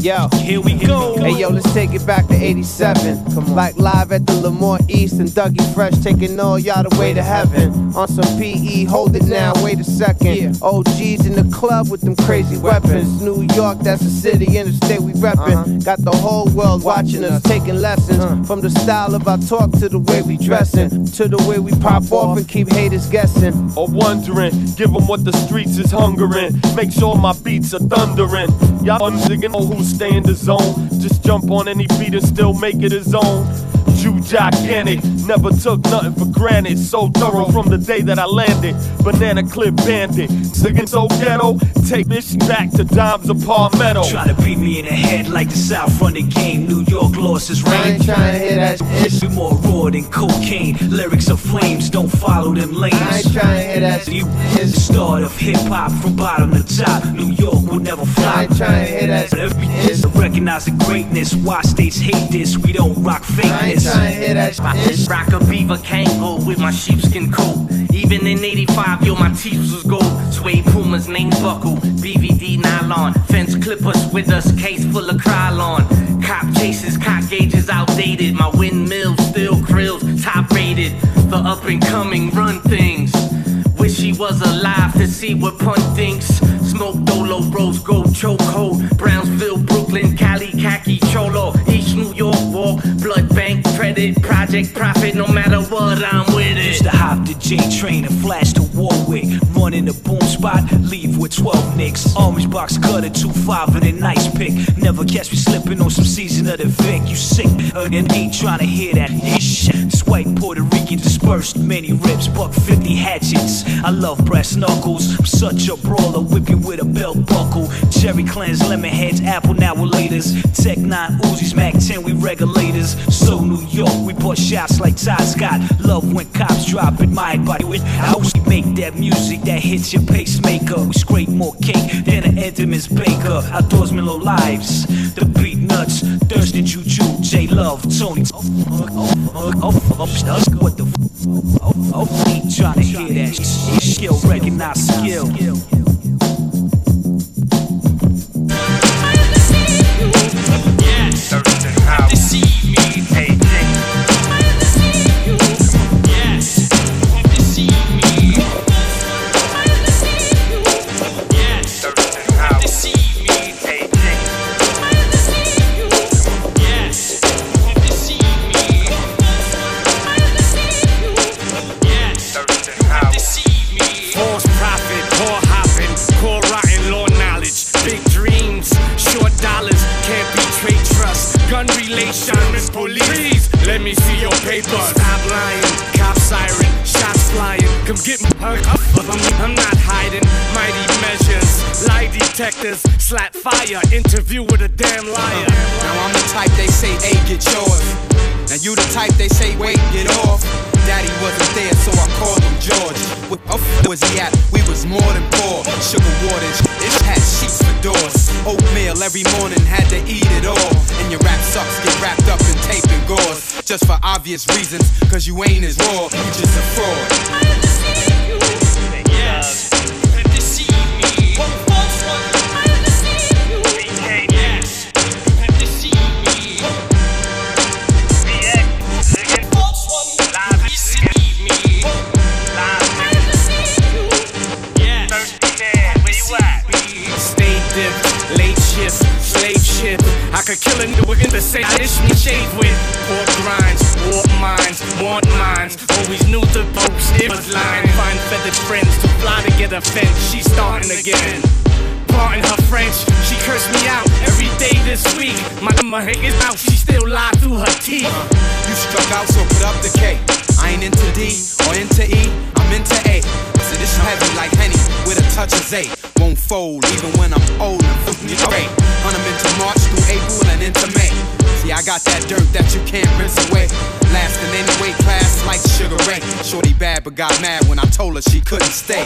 Speaker 28: Yo,
Speaker 27: here we go.
Speaker 28: Hey yo, let's take it back to 87. Come Like live at the Lamont East and Dougie Fresh taking all y'all the way to heaven. On some PE, hold it now, wait a second. OGs in the club with them crazy weapons. New York, that's the city in the state we reppin'. Uh-huh. Got the whole world watching us, taking lessons uh. from the style of our talk to the way we dressin', to the way we pop off and keep haters guessing.
Speaker 29: Or wondering, give them what the streets is hungering. Make sure my beats are thundering. Y'all niggas know who stay in the zone. Just jump on any beat and still make it his own. Jew gigantic, never took nothing for granted. So thorough from the day that I landed. Banana clip bandit, singing so ghetto. Take this back to dimes of palmetto.
Speaker 27: Try to beat me in the head like the South run the game. New York lost his reign.
Speaker 28: I ain't tryna hear that shit.
Speaker 27: You more raw than cocaine. Lyrics of flames, don't follow them lanes.
Speaker 28: I ain't tryna hear that
Speaker 27: You is the start of hip hop from bottom to top. New York will never fly.
Speaker 28: I ain't tryna hear that
Speaker 27: Every is recognize the greatness. Why states hate this? We don't rock fakeness.
Speaker 28: Tryna hear that shit.
Speaker 10: Rock a beaver Kangol with my sheepskin coat. Even in 85, yo, my teeth was gold. Suede Pumas, name buckle. BVD nylon. Fence clippers with us, case full of Krylon. Cop chases, cock gauges outdated. My windmill still krills, top rated. The up and coming run things. Wish he was alive to see what Punt thinks. Smoke Dolo, Rose Gold, Chokehold. Brownsville, Brooklyn, Cali, credit, project, profit. No matter what, I'm.
Speaker 27: Used to hop the J train and flash to Warwick. Run in the boom spot, leave with 12 nicks. Orange box cutter, 2-5 and a nice pick. Never catch me slipping on some season of the Vic. You sick, and ain't trying to hear that ish. Swipe Puerto Rican dispersed, many rips, buck 50 hatchets. I love brass knuckles. I'm such a brawler, whip you with a belt buckle. Cherry cleanse, lemon heads, apple now we're laters. Tech 9 Uzis, Mac 10, we regulators. So New York, we put shots like Todd Scott. Love when cops drop in my body with house. We make that music that hits your pacemaker. We scrape more cake than an Entenmann's baker. Outdoorsman low lives, the Beatnuts. Thurston Juju, J Love, Tony. Oh, oh, oh, oh, oh, what the f? Oh, oh, trying to hear that. Skill, recognize skill.
Speaker 6: Paper. Stop lying, cop siren, shots flying. Come get me, I'm, I'm, I'm not detectors, slap fire, interview with a damn liar.
Speaker 30: Now I'm the type they say, hey, get yours. Now you the type they say, wait, get off. Daddy wasn't there, so I called him George. What f- was he at? We was more than poor. Sugar water, and sh- it had sheets for doors. Oatmeal every morning, had to eat it all. And your rap sucks, get wrapped up in tape and gauze. Just for obvious reasons, cause you ain't as raw, you just a fraud.
Speaker 6: Shift, slave ship. I could kill a nigga in the same dish me shave with. Pork grinds, warp minds, want minds. Always knew the post it was line. Find feathered friends to fly to get a fence. She's starting again. Parting her French, she cursed me out every day this week. My hate is out, she still lied through her teeth.
Speaker 30: You struck out, so put up the K. I ain't into D or into E, I'm into A. So this heavy like Henny with a touch of Z. Won't
Speaker 31: fold, even when I'm old and fucking great. Hunt 'em into March through April and into May. See, I got that dirt that you can't rinse away. Lasting any weight class like Sugar Ray. Shorty bad but got mad when I told her she couldn't stay.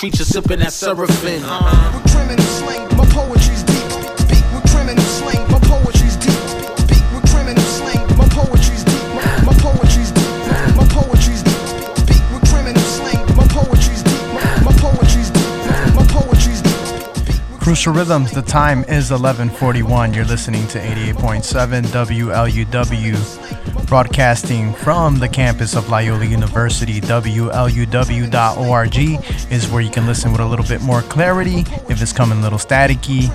Speaker 31: Feminine creatures sipping that seraphim.
Speaker 25: With criminal slang, my poetry's deep. Speak with criminal slang, my poetry's deep. Speak with criminal slang, my poetry's deep. My, my poetry's deep. My poetry's deep. Speak with criminal slang, my poetry's deep. My, my poetry's deep. My poetry's deep.
Speaker 2: Crucial Rhythms, the time is 1141. You're listening to 88.7 WLUW, broadcasting from the campus of Loyola University. WLUW.org is where you can listen with a little bit more clarity if it's coming a little staticky.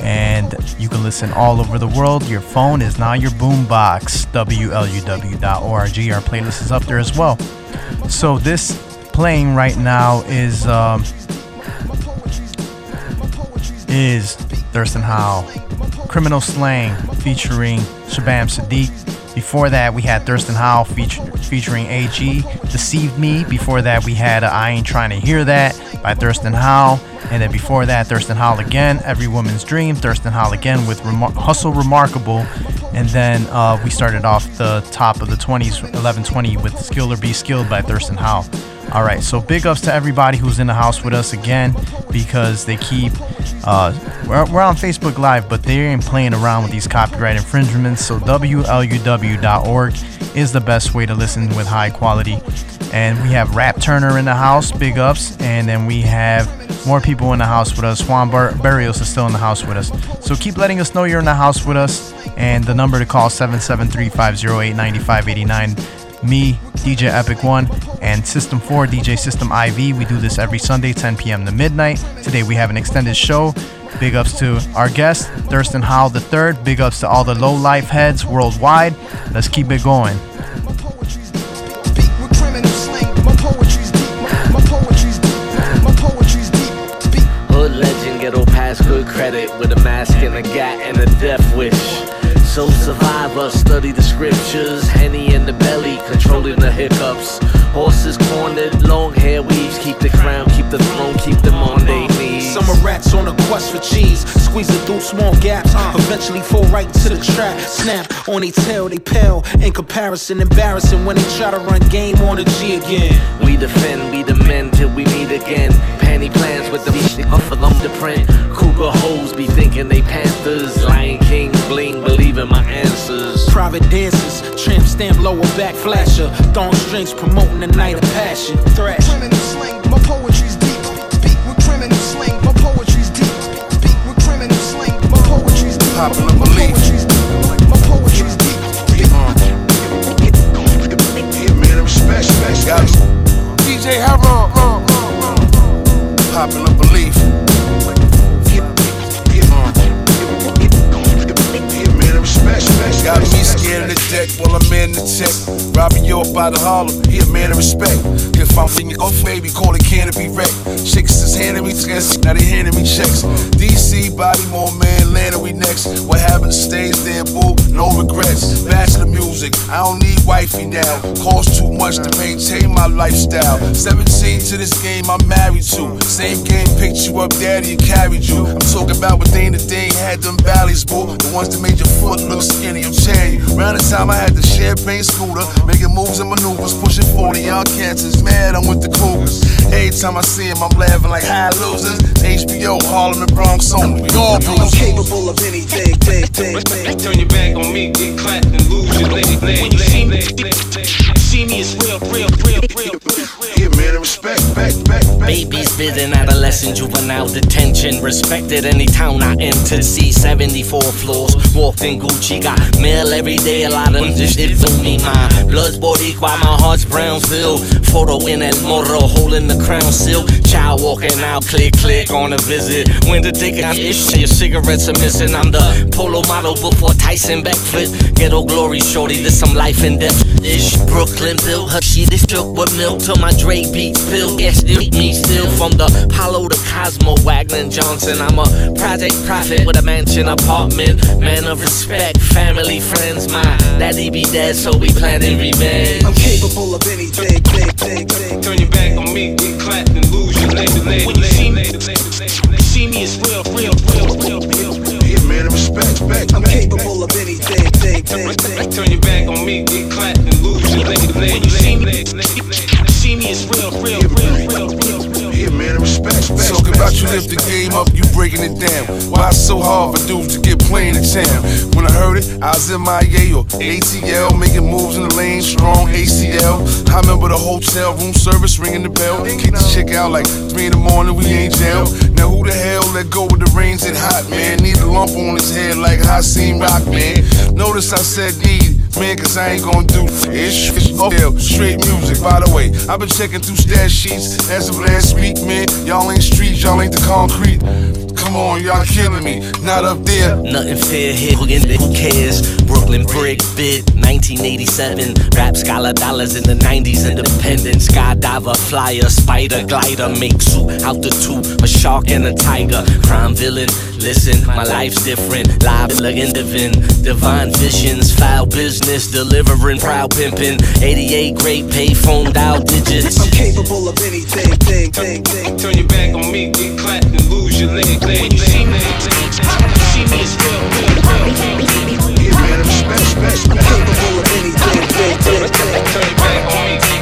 Speaker 2: And you can listen all over the world. Your phone is now your boombox. WLUW.org. Our playlist is up there as well. So, this playing right now is. Um, is Thurston Howell. Criminal Slang featuring Shabaam Sahdeeq. Before that, we had Thurston Howell feature, featuring AG, Deceived Me. Before that, we had uh, I Ain't Trying to Hear That by Thurston Howell. And then before that, Thurston Howell again, Every Woman's Dream. Thurston Howell again with Remar- Hustle Remarkable. And then uh, we started off the top of the 20s, 1120 with Skill or Be Skilled by Thurston Howell. All right, so big ups to everybody who's in the house with us again because they keep. Uh, we're, we're on Facebook Live, but they ain't playing around with these copyright infringements. So WLUW.org is the best way to listen with high quality. And we have Rap Turner in the house, big ups. And then we have more people in the house with us. Juan Bar- Barrios is still in the house with us. So keep letting us know you're in the house with us. And the number to call 773 508 9589 me, DJ Epic One, and System 4, DJ System IV. We do this every Sunday, 10 p.m. to midnight. Today we have an extended show. Big ups to our guest, Thurston Howell III. Big ups to all the low life heads worldwide. Let's keep it going.
Speaker 25: With criminal slang, my poetry's deep. My, my poetry's deep. My poetry's deep. Speak
Speaker 10: Hood legend, ghetto pass, good credit with a mask and a gat and a death wish. Soul survivor. Study the scriptures, Henny in the belly, controlling the hiccups. Horses cornered, long hair weaves, keep the crown, keep the throne, keep them on their knees.
Speaker 25: Summer rats on a quest for cheese, squeezing through small gaps. Uh. Eventually fall right into the trap. Snap on they tail, they pale. In comparison, embarrassing when they try to run game on the G again.
Speaker 10: We defend, we the men till we meet again. Panty plans with the beat, for them to print. Cougar hoes be thinking they panthers. Lion King bling, believing my answers.
Speaker 25: Private dances, tramp stamp lower back flasher. Thong strings promoting the night of passion. Thrash.
Speaker 32: Criminal slang,
Speaker 26: Popular belief.
Speaker 32: My poetry's deep.
Speaker 26: Man, respect, respect, got
Speaker 18: DJ Harold.
Speaker 26: Popular belief. Got me scared of the deck while I'm in the tech. Robbing you up out of Harlem, yeah, man of respect. If I'm thinking oh, off, baby, call it canopy wreck. Chicks is handing me checks, now they handing me checks. DC, body more man, landing we next. What happened stays there, boo, no regrets. Bachelor music, I don't need wifey now. Cost too much to maintain my lifestyle. 17 to this game I'm married to. Same game picked you up, daddy, and carried you. I'm talking about what day to day had them valleys, boo. The ones that made your foot look skinny, I'm. Round the time I had the champagne scooter, making moves and maneuvers, pushing 40 young cancers. Mad, I'm with the Cougars. Every time I see him, I'm laughing like high losers. HBO, Harlem, and Bronx only. We all
Speaker 25: I'm capable of anything, thing, thing, thing.
Speaker 6: Turn your back on me, get clapped and lose your leg, leg,
Speaker 25: When you see me,
Speaker 6: leg,
Speaker 25: see me as real, real, real, real, real.
Speaker 26: Yeah, man, respect, back, back, back.
Speaker 10: Babies bidden adolescent juvenile detention. Respected any town I entered. See 74 floors. Walked in Gucci. Got mail every day. A lot of this shit for me. My blood's Boricua. My heart's Brownsville. Photo in El Morro. Holding the crown silk. Child walking out. Click, click on a visit. When the dick on ish. Your cigarettes are missing. I'm the polo model before Tyson backflip. Ghetto glory shorty. This some life and death ish. Brooklyn built her. She this shook with milk till my Dre beats spill. Yes, eat me still from the Apollo to Cosmo, Wagner and Johnson. I'm a project prophet with a mansion apartment. Man of respect, family, friends. My daddy be dead, so we planning revenge.
Speaker 25: I'm capable of anything, thing, thing, thing.
Speaker 6: Turn your back on me, get clapped and lose your leg, leg,
Speaker 25: When you see me,
Speaker 6: leg.
Speaker 25: see me as real, real, real, real, real, real.
Speaker 26: Yeah, man, respect, back,
Speaker 25: I'm
Speaker 26: back,
Speaker 25: capable of anything, thing, thing, thing.
Speaker 6: Turn your back on me, get clapped and lose your leg, leg,
Speaker 25: When you see me,
Speaker 6: leg, leg,
Speaker 25: see me as real, real, real, real, real, real.
Speaker 26: Yeah, man, respect, respect. Talk about you lift the game up, you breaking it down. Why it's so hard for dudes to get playing in town? When I heard it, I was in my or ATL, making moves in the lane, strong ACL. I remember the hotel room service ringing the bell. Kick the chick out like 3 in the morning, we ain't jail. Now who the hell let go with the reins and hot, man? Need a lump on his head like Hasim Rock, man. Notice I said need. Man, cause I ain't gonna do ish. Oh, hell, straight music. By the way, I've been checking through stat sheets as of last week, man. Y'all ain't streets, y'all ain't the concrete. Come on, y'all killing me. Not up there.
Speaker 10: Nothing fair here, who cares? Brooklyn Brick Bit, 1987. Rap scholar dollars in the 90s, independent. Skydiver, flyer, spider, glider. Make suit out the two, a shark and a tiger. Crime villain, listen, my life's different. Live looking divine, divine visions, foul business, delivering, proud pimping. 88 great pay phone dial digits.
Speaker 25: I'm capable of anything, thing, thing, thing.
Speaker 6: Turn your back on me, get clapped and lose your leg, leg,
Speaker 25: When you see me,
Speaker 6: leg.
Speaker 25: see me as real, real, real, real.
Speaker 26: Yeah, man, respect, respect,
Speaker 25: I'm
Speaker 26: respect.
Speaker 25: capable of anything, thing, thing, thing.
Speaker 6: Turn your back on me,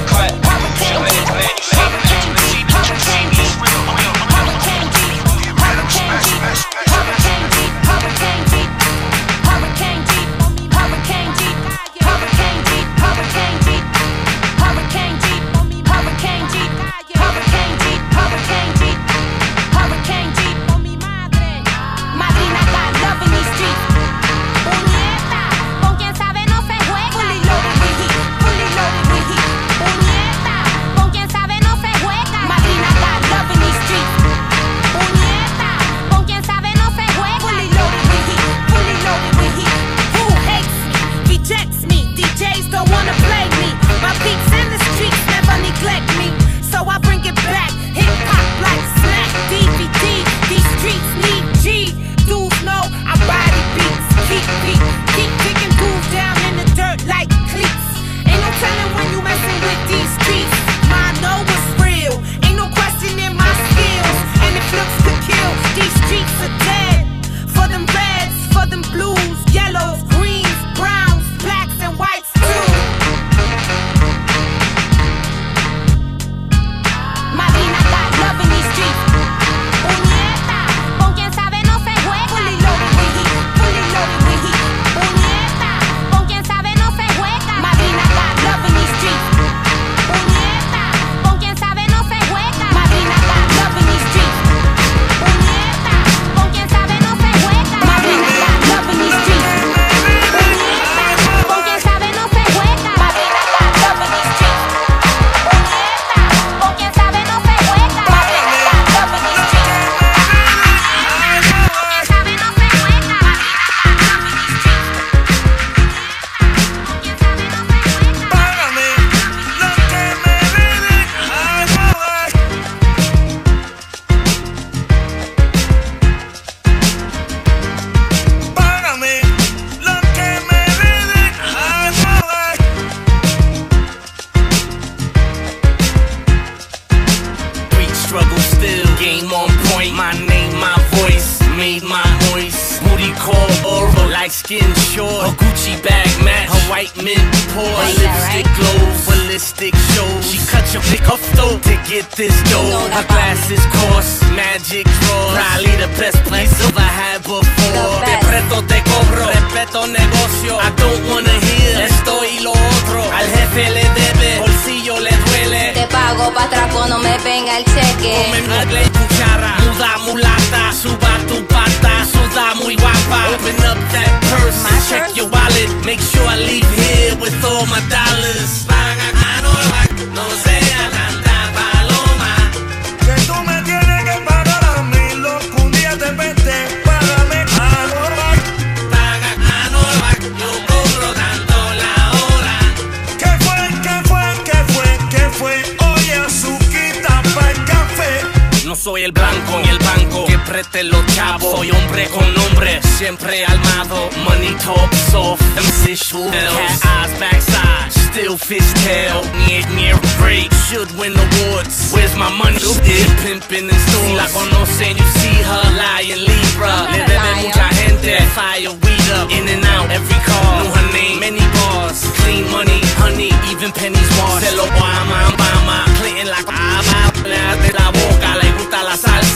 Speaker 25: my voice.
Speaker 15: Moody call oral, like skin short. A Gucci
Speaker 10: bag match, her white mint pores. Right, lipstick right? glows, ballistic shows. She cut your pick off though to get this dough. Her glasses coarse, magic draws. Probably the best place I've had before. Te presto, te cobro, respeto negocio. I don't wanna hear esto y lo otro. Al jefe le debe, bolsillo le duele.
Speaker 14: Te pago pa' trapo, pues no me venga el cheque.
Speaker 10: Come cuchara, muda mulata, suba tu pa' suda muy guapa. Open up that purse, check your wallet, make sure I leave here with all my dollars. Paga mano, no sea tanta soy el blanco ni el banco que los chavos. Soy hombre con nombre, siempre armado. Money talk soft, MC Cat eyes backside, still fishtail. Near, near break, should win awards. Where's my money? Still pimping in stores. Si la conocen, you see her lying Libra. Le debe mucha gente. Fire weed up, in and out, every car. Know her name, many bars. Clean money, honey, even pennies bars. Se lo Obama, Obama, Clinton la ama.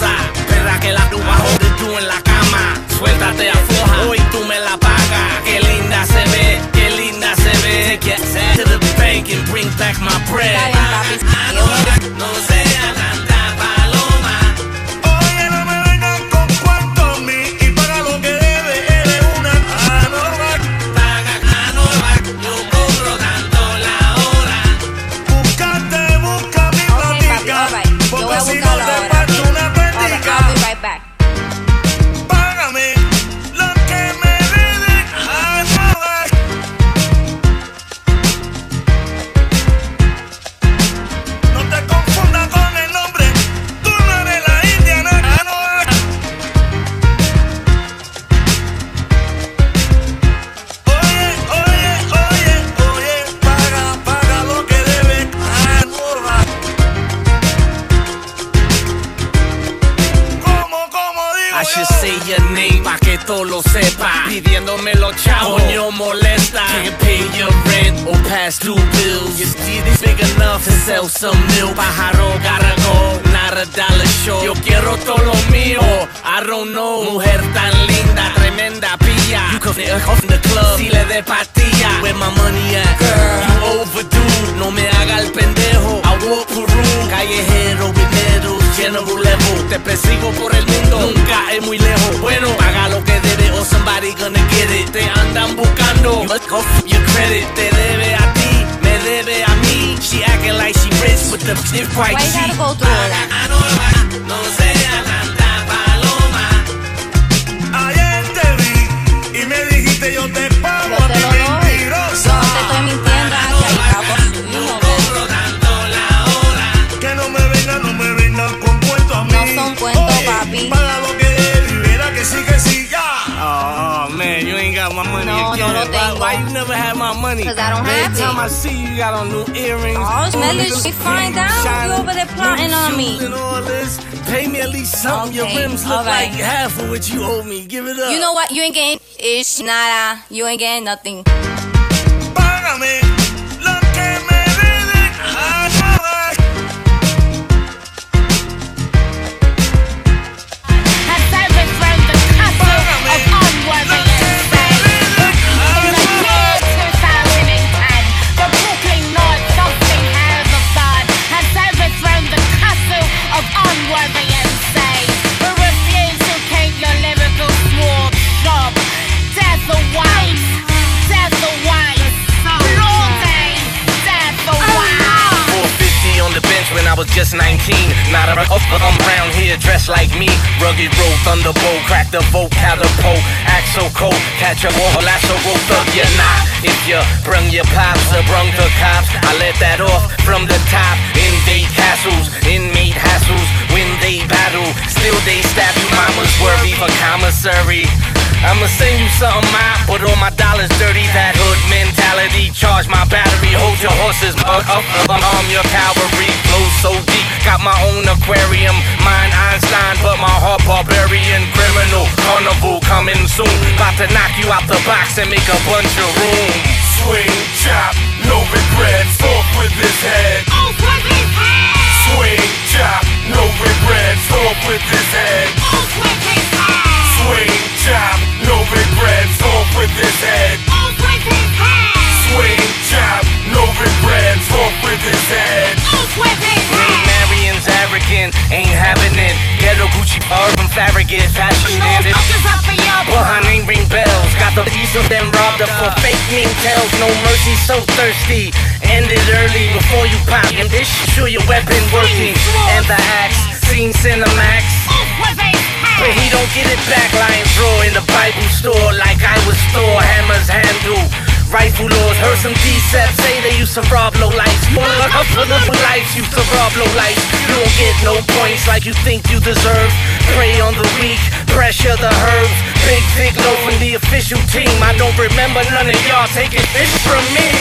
Speaker 10: La salsa. Perra que la tuba jode tú en la cama. Suéltate afloja, hoy tú me la pagas. Qué linda se ve, qué linda se ve. Take your ass to the bank and bring back my bread. Ah, no, no sea tanta todo lo sepa. Pidiéndome los chavos, coño molesta. Can't pay your rent or pass through bills. Your is big enough to sell some milk. Pájaro gotta go, not a dollar show. Yo quiero todo lo mío. I don't know, mujer tan linda, tremenda pilla. You could fit off in the club, si le de patilla. Where my money at? Girl, you overdue. No me haga el pendejo. I walk Peru, callejero with medals, general level. Te persigo por el mundo, nunca es muy lejos. Bueno, paga lo que or somebody gonna get it. Te andan buscando, go f- your credit. Te debe a ti, me debe a mí. She acting like she rich, but the shit quite
Speaker 14: Why
Speaker 10: cheap.
Speaker 14: gotta go through all that?
Speaker 10: No sea why, you never had my money?
Speaker 14: 'Cause I don't
Speaker 10: Every
Speaker 14: have
Speaker 10: time
Speaker 14: it.
Speaker 10: I see you, you got on new earrings.
Speaker 14: Oh, smell it.
Speaker 10: new
Speaker 14: She find out. You over there plotting on me.
Speaker 10: And all this. Pay me at least something. Your rims look
Speaker 14: right.
Speaker 10: like half of what you owe me. Give it up.
Speaker 14: You know what? You ain't getting ish, nada. You ain't getting nothing.
Speaker 18: Págame lo
Speaker 10: you brung your pops uh, or brung the cops, I let that off from the top. Invade castles, inmate hassles. When they battle, still they stab you. Mama's worry for commissary. I'ma send you something, ma, but all my dollars dirty. That hood mentality, charge my battery, hold your horses, up, up, up, arm your cavalry. Flow so deep, Got my own aquarium, mine Einstein, but my heart barbarian. Criminal carnival coming soon. About to knock you out the box and make a bunch of room.
Speaker 15: Swing, chop, no regrets, off with his head.
Speaker 33: Off with his head.
Speaker 15: Swing, chop, no regrets, off with his head.
Speaker 33: Off with his head.
Speaker 15: Swing, chop, no regrets, off with his head.
Speaker 10: Ain't having it. Ghetto Gucci urban Farragut, fashion
Speaker 33: No
Speaker 10: in it.
Speaker 33: fuckers up for your
Speaker 10: But her name ring bells. Got the piece of them robbed her for fake mean tells. No mercy, so thirsty. Ended early before you pop. And this sure your weapon working. And the axe, seen Cinemax.
Speaker 33: Off with his head.
Speaker 10: But he don't get it back, lying draw in the Bible store like I was store. Hammers handle. Rifle laws, heard some D-Seps say they used to rob low lights. lights used to rob low lights. You don't get no points like you think you deserve. Prey on the weak, pressure the herbs. Big, big low from the official team. I don't remember none of y'all taking fish from me.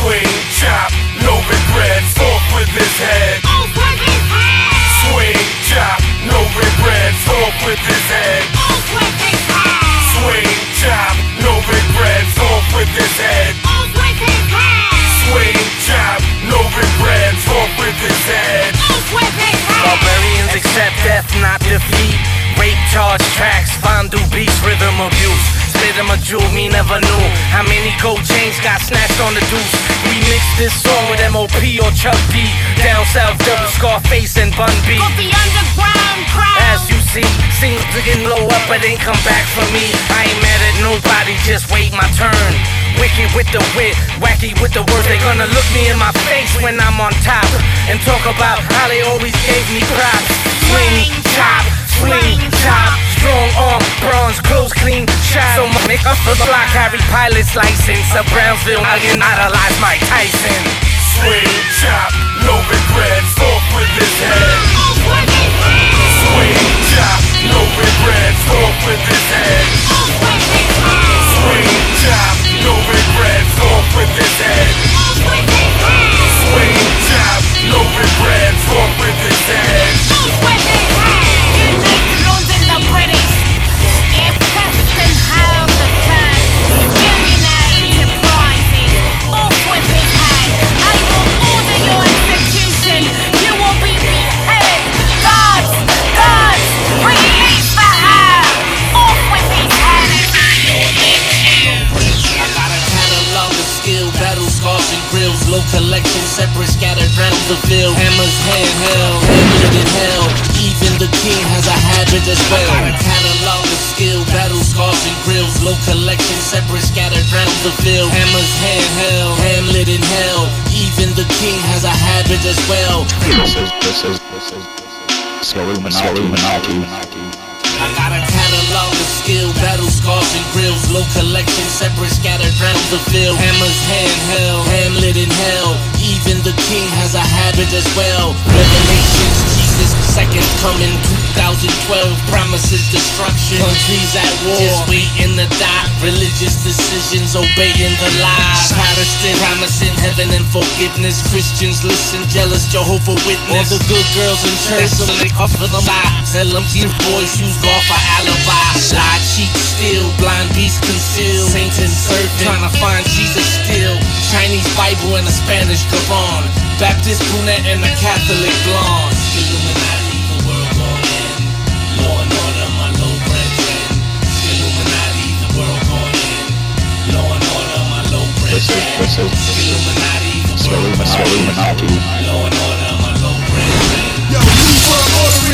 Speaker 15: Swing, chop, no regrets, off with his head.
Speaker 33: Off with his head.
Speaker 15: Swing, chop, no regrets, off with his head.
Speaker 33: Off with his head.
Speaker 15: Swing, chop, no regrets, off with his head.
Speaker 33: Off with his head.
Speaker 15: Swing, chop, no regrets, off with his head.
Speaker 33: Off with his head.
Speaker 10: Barbarians accept death, not defeat. Rape charge tracks, fondue beats, rhythm abuse. Spit him a jewel, me never knew how many gold chains got snatched on the deuce. We mixed this song with MOP or Chuck D. Down south, double Scarface and Bun B.
Speaker 33: The underground crowd.
Speaker 10: As you see, seems to get blow up, but ain't come back for me. I ain't mad at nobody, just wait my turn. Wicked with the wit, wacky with the words. They gonna look me in my face when I'm on top and talk about how they always gave me props. Swing, chop, swing, chop. Strong arm, bronze, clothes clean, shot. So my make up for the block, carry pilot's license. A Brownsville, I can idolize Mike Tyson.
Speaker 15: Swing, chop, no regrets, off with his head.
Speaker 33: Off with his head.
Speaker 15: Swing, chop, no regrets, off with his head.
Speaker 33: Off with his head.
Speaker 15: Swing, chop, no regrets, off with his head.
Speaker 33: Off with his head.
Speaker 15: Swing, chop, no regrets, off with his head.
Speaker 34: Scattered around the field. Hammers handheld, hammered in hell. Even the king has a habit as well. I got a catalog of skill, battle scars and grills, low collection, separate scattered around the field. Hammers handheld, hamlet in hell. Even the king has a habit as well.
Speaker 35: This is this is this is Illuminati.
Speaker 34: I got a catalog of skill, battle scars and grills, low collection, separate scattered round the field. Hammers handheld, hamlet in hell. Even the king has a habit as well. Revelations, Jesus, second coming, 2012 promises destruction. Countries at war, just waiting to die. Religious decisions, obeying the lies. Protestant promising heaven and forgiveness. Christians listen, jealous Jehovah Witness. All the good girls in church, so they offer them lie. Tell them these boys use golf for alibi. Lie, cheat, steal, blind beast conceal. Saint and servant, trying to find Jesus still. Chinese Bible and a Spanish Quran. Baptist brunette and a Catholic blonde. Illuminati, Illuminati.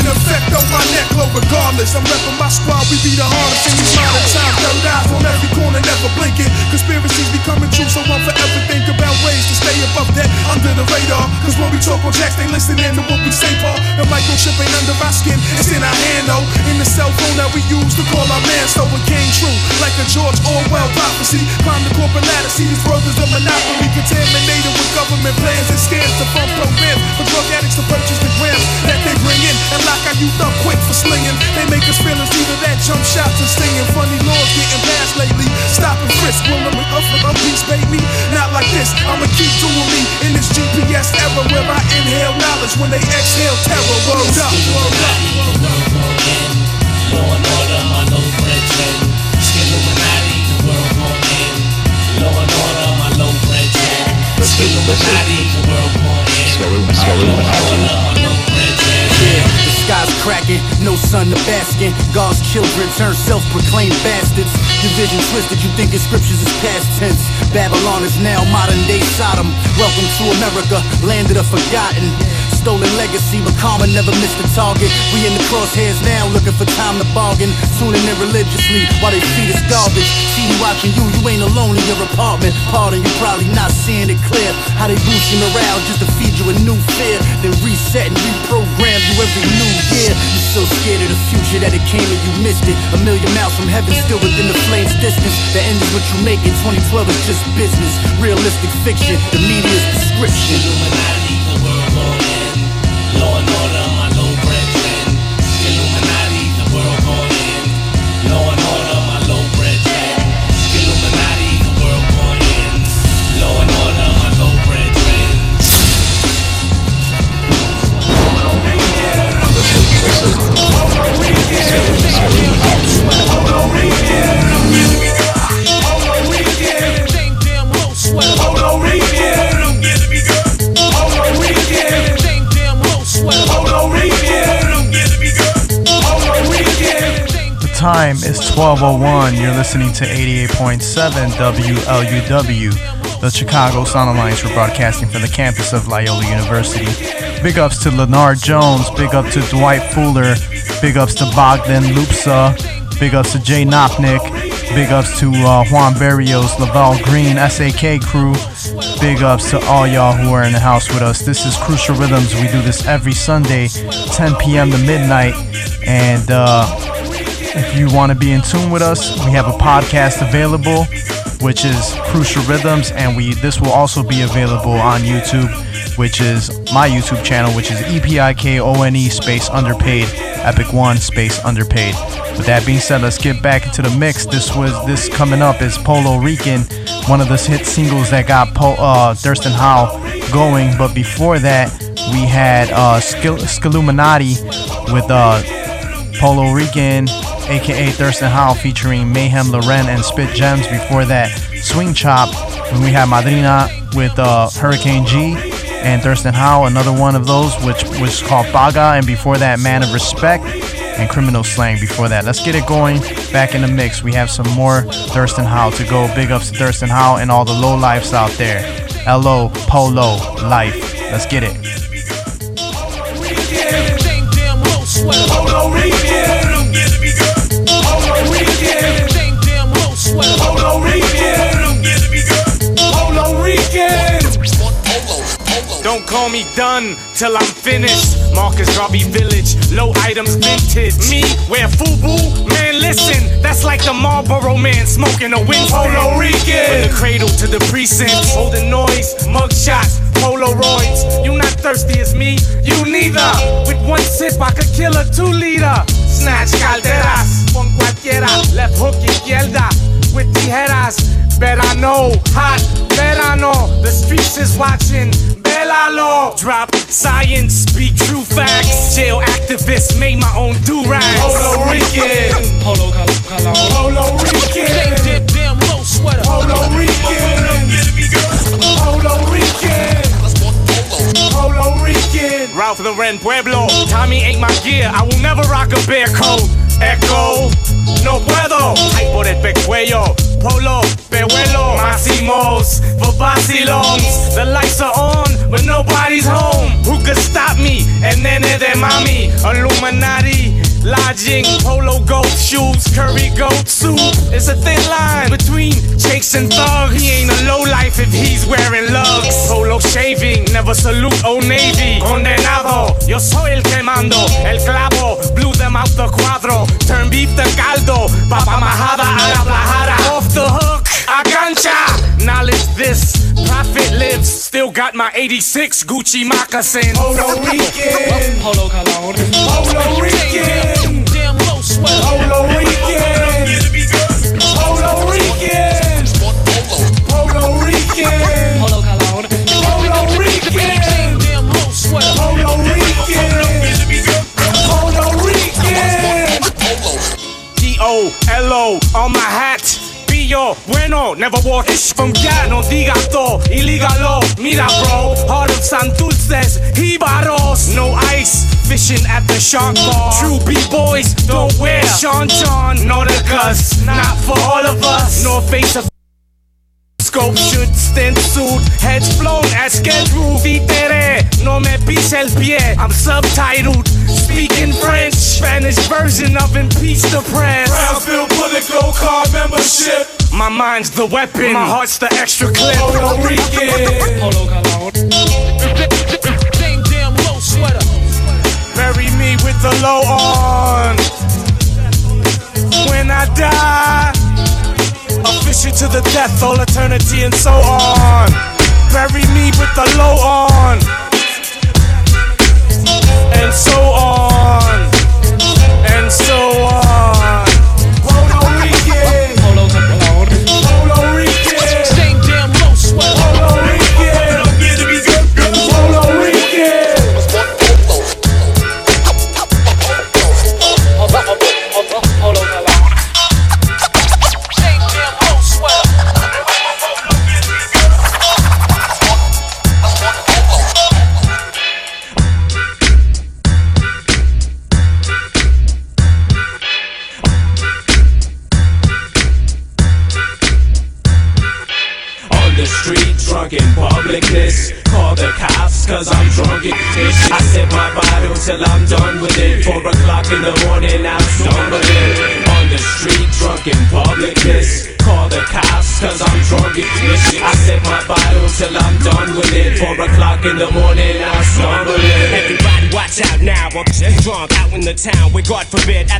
Speaker 36: In effect on my neck, low regardless. I'm repping my squad, we be the hardest in these modern times. Third eyes from every corner, never blinking. Conspiracies becoming true, so I'm forever think about ways to stay above that, under the radar. Cause when we talk on jacks, they listening to what we say, Paul. The microchip ain't under our skin, it's in our hand, though. In the cell phone that we use to call our man, so it came true. Like a George Orwell prophecy. Climb the corporate ladder, see these brothers of monopoly contaminated with government plans and scams to fund programs for drug addicts to purchase the grams that they bring in and lock our youth up quick for slinging. They make us feel it's either that jump shots and singing. Funny laws getting passed lately. Stop and frisk, will them up for a piece, baby. Not like this, I'ma keep doing me in this GPS era where I inhale knowledge
Speaker 10: when they exhale terror. Word up. Word up.
Speaker 11: Law and order, my low brethren. Illuminati, the world gon' end. Law and order, my low brethren. Illuminati, the world gon' end. And order, my low brethren.
Speaker 20: Yeah, the sky's cracking, no sun to bask in. God's children turn self-proclaimed bastards. Division twisted, you think scriptures is past tense. Babylon is now modern day Sodom. Welcome to America, land of the forgotten. Stolen legacy, but karma never missed the target. We in the crosshairs now, looking for time to bargain. Tuning in religiously while they feed us garbage. See me watching you, you ain't alone in your apartment. Pardon, you probably not seeing it clear. How they boost your morale just to feed you a new fear. Then reset and reprogram you every new year. You're so scared of the future that it came and you missed it. A million miles from heaven, still within the flames distance. The end is what you make it. 2012 is just business. Realistic fiction, the media's prescription.
Speaker 2: Time is 12:01. You're listening to 88.7 WLUW, the Chicago Sound Alliance. We're broadcasting from the campus of Loyola University. Big ups to Leonard Jones. Big up to Dwight Fuller. Big ups to Bogdan Lupsa. Big ups to Jay Knopnick. Big ups to uh, Juan Barrios, Laval Green, SAK crew. Big ups to all y'all who are in the house with us. This is Crucial Rhythms. We do this every Sunday, 10 p.m. to midnight. And uh, if you want to be in tune with us, we have a podcast available, which is Crucial Rhythms, and we this will also be available on YouTube, which is my YouTube channel, which is EPIKONE space underpaid, Epic One space underpaid. With that being said, let's get back into the mix. This was this coming up is Polo Rican, one of the hit singles that got po- uh, Thurston Howell going. But before that, we had uh, Skil- Skiluminati with uh, Polo Rican, aka Thurston Howell, featuring Meyhem Lauren and Spit Gems. Before that, Swing Chop, when we had Madrina with uh, Hurricane G and Thurston Howell, another one of those, which was called Baga. And before that, Man of Respect and Criminal Slang. Before that, let's get it going back in the mix. We have some more Thurston Howell to go. Big ups to Thurston Howell and all the low lifes out there. LO, Polo, Life. Let's get it.
Speaker 11: Don't call me done till I'm finished. Marcus Garvey Village, low items vintage. Me, wear FUBU? Man, listen, that's like the Marlboro man smoking a.
Speaker 10: Polo Rican.
Speaker 11: From the cradle to the precinct, holding noise, mug shots, Polaroids. You not thirsty as me, you neither. With one sip, I could kill a two liter. Snatch calderas, con cualquiera. Left hook izquierda, with tijeras. Verano, hot verano. The streets is watching. Belalo. Drop science, speak true facts. Jail activists made my own do rags.
Speaker 10: Polo Rican.
Speaker 11: Polo color.
Speaker 10: Polo Rican.
Speaker 11: Damn low sweater.
Speaker 10: Polo Rican. Polo Rican. Polo Rican.
Speaker 11: Ralph Lauren Pueblo. Tommy ain't my gear. I will never rock a bear coat. Echo. No puedo. Ay por el pecuello. Polo, pehuelo, Massimos, for vacilons. The lights are on, but nobody's home. Who could stop me? And nene de mami, Illuminati. Lodging, polo goat shoes, curry goat soup. It's a thin line between chase and thug. He ain't a low life if he's wearing lugs. Polo shaving, never salute Old Navy. Condenado, yo soy el que mando. El clavo, blew them out the cuadro. Turn beef to caldo, papa majada a la plajada. Off the hook, a gancha. Knowledge this, profit lives still got my 86 Gucci moccasins.
Speaker 10: Polo Rican.
Speaker 11: Polo Cologne.
Speaker 10: Polo Rican.
Speaker 11: Damn low swell.
Speaker 10: Polo Rican. Polo Rican. Polo Rican.
Speaker 11: Polo Cologne.
Speaker 10: Polo Rican.
Speaker 11: Damn low. Polo Rican.
Speaker 10: Polo on my hat
Speaker 11: yo, bueno, never this from ya, no diga to, ilígalo. Mira, bro, heart of Santurces, Jibaros, no ice, fishing at the shark bar. True B-boys don't wear Sean John, Nauticus, not for all of us. No face of Scope should stand suit, heads blown as scheduled. Vitere, no me pise el pie. I'm subtitled, speaking French, Spanish version of Impeach the Press.
Speaker 32: Brownsville Bullet Gold Card membership.
Speaker 11: My mind's the weapon, my heart's the extra clip.
Speaker 32: Puerto Rican.
Speaker 31: Same damn low sweater.
Speaker 11: Bury me with the low on. When I die, official to the death, all eternity and so on. Bury me with the low on. And on.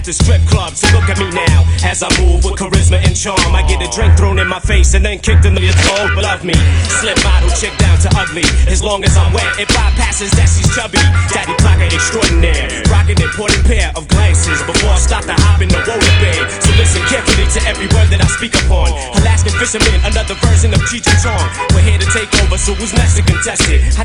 Speaker 10: The
Speaker 6: strip club. So look at me now as I move with charisma and charm. I get a drink thrown in my face and then kicked in the toe. Love me, slip model chick down to ugly. As long as I'm wet, it bypasses that she's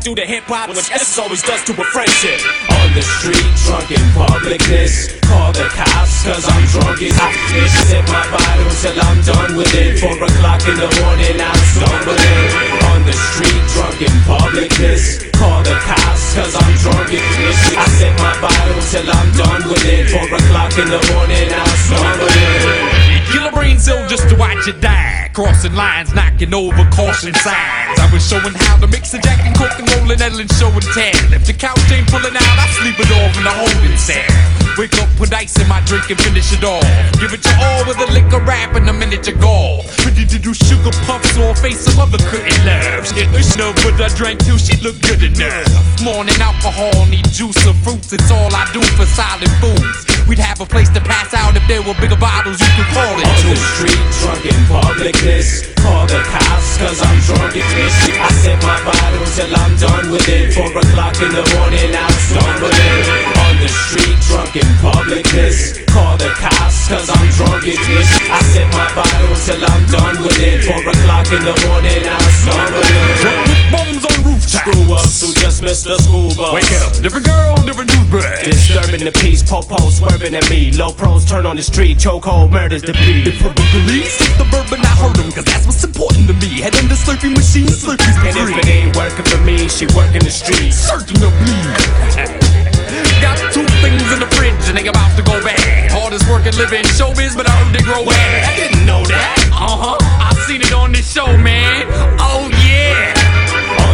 Speaker 6: do the hip hop, which S always does to a friendship.
Speaker 10: On the street, drunk in publicness. Call the cops, cause I'm drunk as this. Sip my bottle till I'm done with it. Four o'clock in the morning, I'm stumbling. On the street, drunk in publicness. Call the cops, cause I'm drunk as this. I sip my bottle till I'm done with it. Four o'clock in the morning, I'm stumbling.
Speaker 37: Killer brains ill just to watch it die. Crossing lines, knocking over caution signs. Was showing how to mix a jack and coke and roll and Ellen show and tell. If the couch ain't pulling out, I sleep it off in the holding cell. Wake up, put ice in my drink and finish it all. Give it your all with a liquor rap and a minute to go. Ready to do sugar puffs or face a mother couldn't love. It was no, but I drank till she looked good enough. Morning alcohol, need juice or fruits. It's all I do for solid foods. We'd have a place to pass out if there were bigger bottles you could fall
Speaker 10: On the street, drunk in publicness. Call the cops, cause I'm drunk as this. I sip my bottle till I'm done with it. Four o'clock in the morning, I'm stumbling. On the street, drunk in publicness. Call the cops, cause I'm drunk as this. I sip my bottle till I'm done with it. Four o'clock in the morning, I'm stumbling.
Speaker 37: Bombs on
Speaker 10: Screw up, so just missed the school bus.
Speaker 37: Wake up, different girl, different newsbread.
Speaker 10: Disturbing the peace, popo swerving at me. Low pros turn on the street, chokehold murders the beat.
Speaker 37: The purple police take the bourbon, I heard 'em, cause that's what's important to me. Head in the slurping machine, slurpees
Speaker 10: And if it ain't working for me, she working the streets.
Speaker 37: Certain to bleed. <laughs> Got two things in the fridge and they about to go bad. Hardest working living showbiz, but I heard they grow bad. I didn't know that. Uh huh. I seen it on this show, man. Oh yeah.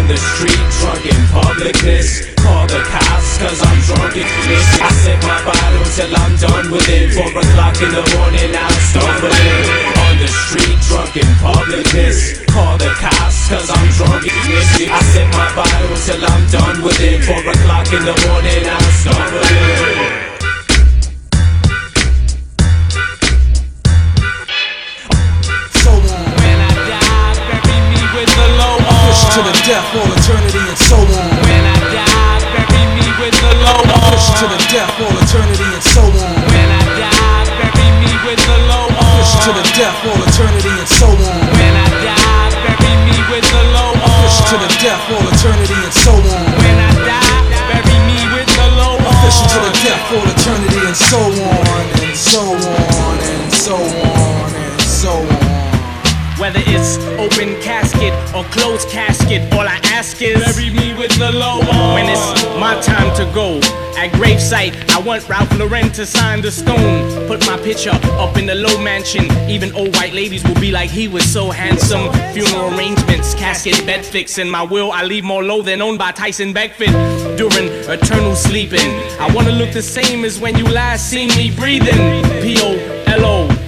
Speaker 10: On the street, drunk in publicness. Call the cops, cause I'm drunk as this. I sip my bottle till I'm done with it. Four o'clock in the morning, I'm stumbling. On the street, drunk in publicness. Call the cops, cause I'm drunk as this. I sip my bottle till I'm done with it. Four o'clock in the morning, I'm stumbling.
Speaker 38: To the death, all eternity, and so on.
Speaker 11: When I die, bury me with the Lo on.
Speaker 38: Push to the death, all eternity, and so on.
Speaker 11: When I die, bury me with the Lo on.
Speaker 38: Push to the death, all eternity, and so on.
Speaker 11: When I die, bury me with the Lo on.
Speaker 38: Push to the death, all eternity, and so on.
Speaker 11: When I die, bury me with the Lo on.
Speaker 38: Official to the death, all eternity,
Speaker 39: time to go. At gravesite, I want Ralph Lauren to sign the stone. Put my picture up in the Lo mansion. Even old white ladies will be like, he was so handsome. Funeral arrangements, casket, bed fix. In my will, I leave more Lo than owned by Tyson Beckford. During eternal sleeping, I wanna look the same as when you last seen me breathing. P O L O.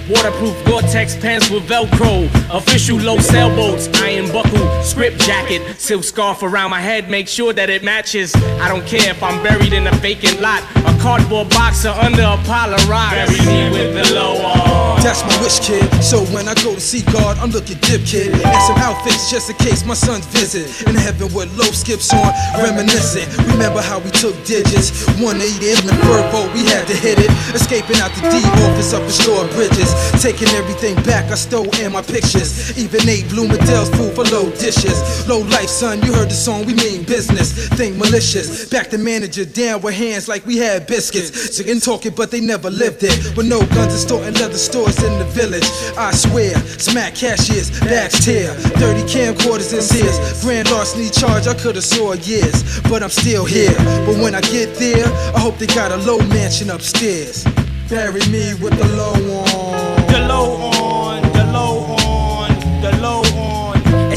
Speaker 39: Waterproof Gore-Tex pants with Velcro. Official Lo sailboats, iron buckle, script jacket, silk scarf around my head. Make sure that it matches. I don't care if I'm buried in a vacant lot, a cardboard box or under a pile of rocks. Bury me with the Lo on.
Speaker 38: That's my wish, kid. So when I go to see God, I'm looking dip, kid. And some outfits just in case my son's visit. In heaven with Lo skips on, reminiscent. Remember how we took digits, 180 in the purple, we had to hit it. Escaping out the D office up in store bridges. Taking everything back I stole in my pictures. Even ate Bloomingdale's food for low dishes. Low life, son, you heard the song, we mean business. Think malicious. Back the manager down with hands like we had biscuits. Chicken talking, but they never lived it. With no guns and store and leather stores in the village. I swear, smack cashiers, bags tear. 30 camcorders in sears. Grand larceny charge, I could've saw years. But I'm still here. But when I get there, I hope they got a Lo mansion upstairs. Bury me with the Lo on.
Speaker 39: The Lo on,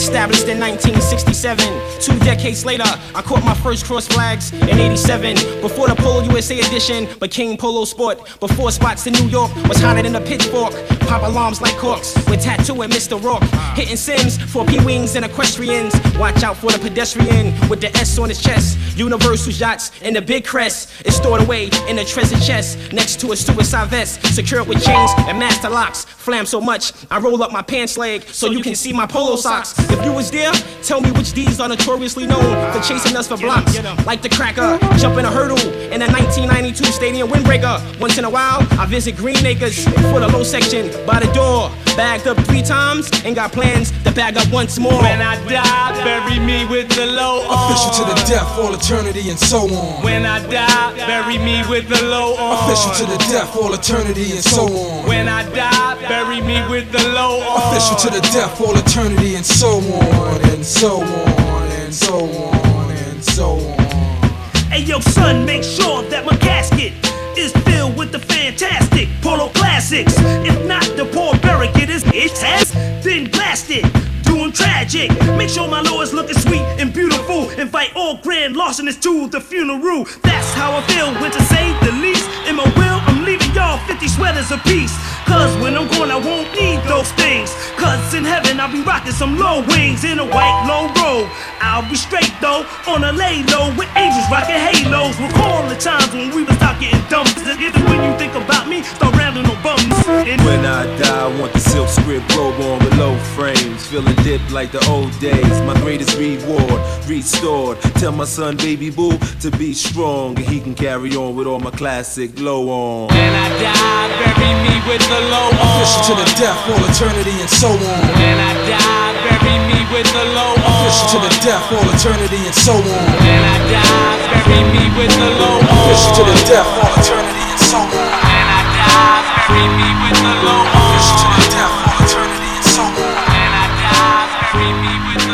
Speaker 39: Established in 1967, two decades later, I caught my first cross flags in 87. Before the Polo USA edition became Polo Sport. Before spots in New York was hotter than a pitchfork. Pop alarms like corks with tattoo and Mr. Rock. Hitting Sims for P Wings and equestrians. Watch out for the pedestrian with the S on his chest. Universal yachts and the big crest is stored away in a treasure chest next to a suicide vest. Secured with chains and master locks. Flam so much, I roll up my pants leg so you can see my polo socks. If you was there, tell me which D's are notoriously known for chasing us for blocks. Like the cracker, jumping a hurdle in a 1992 stadium windbreaker. Once in a while, I visit Green Acres for the Lo section by the door. Bagged up three times and got plans to bag up once more. When I die, bury me with the Lo on.
Speaker 38: Official to the death, all eternity and so on.
Speaker 39: When I die, bury me with the Lo on.
Speaker 38: Official to the death, all eternity and so on.
Speaker 39: When I die, bury me with the Lo on.
Speaker 38: Official to the death, all eternity and so on, and so on, and so on, and so on.
Speaker 27: Hey yo, son, make sure that my casket is filled with the fantastic polo classics. If not, the poor barricade is it has then blast. Tragic. Make sure my is looking sweet and beautiful. Invite all grand larcenies to the funeral. That's how I feel when to say the least. In my will, I'm leaving y'all 50 sweaters apiece. Cause when I'm gone, I won't need those things. Cause in heaven, I'll be rocking some Lo wings in a white Lo robe. I'll be straight though, on a lay low with angels rocking halos. Recall the times when we was start getting dumb. If when you think about me, start rambling on bums. And
Speaker 40: When I die, I want the silk script robe on with Lo frames. Feeling dipped like the old days. My greatest reward, restored. Tell my son, baby boo, to be strong. And he can carry on with all my classic Lo on.
Speaker 39: When I die, bury me with the Lo on.
Speaker 38: Official to the death, all eternity and so on.
Speaker 39: When I die, bury me with the Lo on.
Speaker 38: Official to the death, all eternity and so on.
Speaker 39: When I die, bury me with the Lo on.
Speaker 38: Official to the death, all eternity and so on.
Speaker 39: When I die, bury me with the Lo on. me with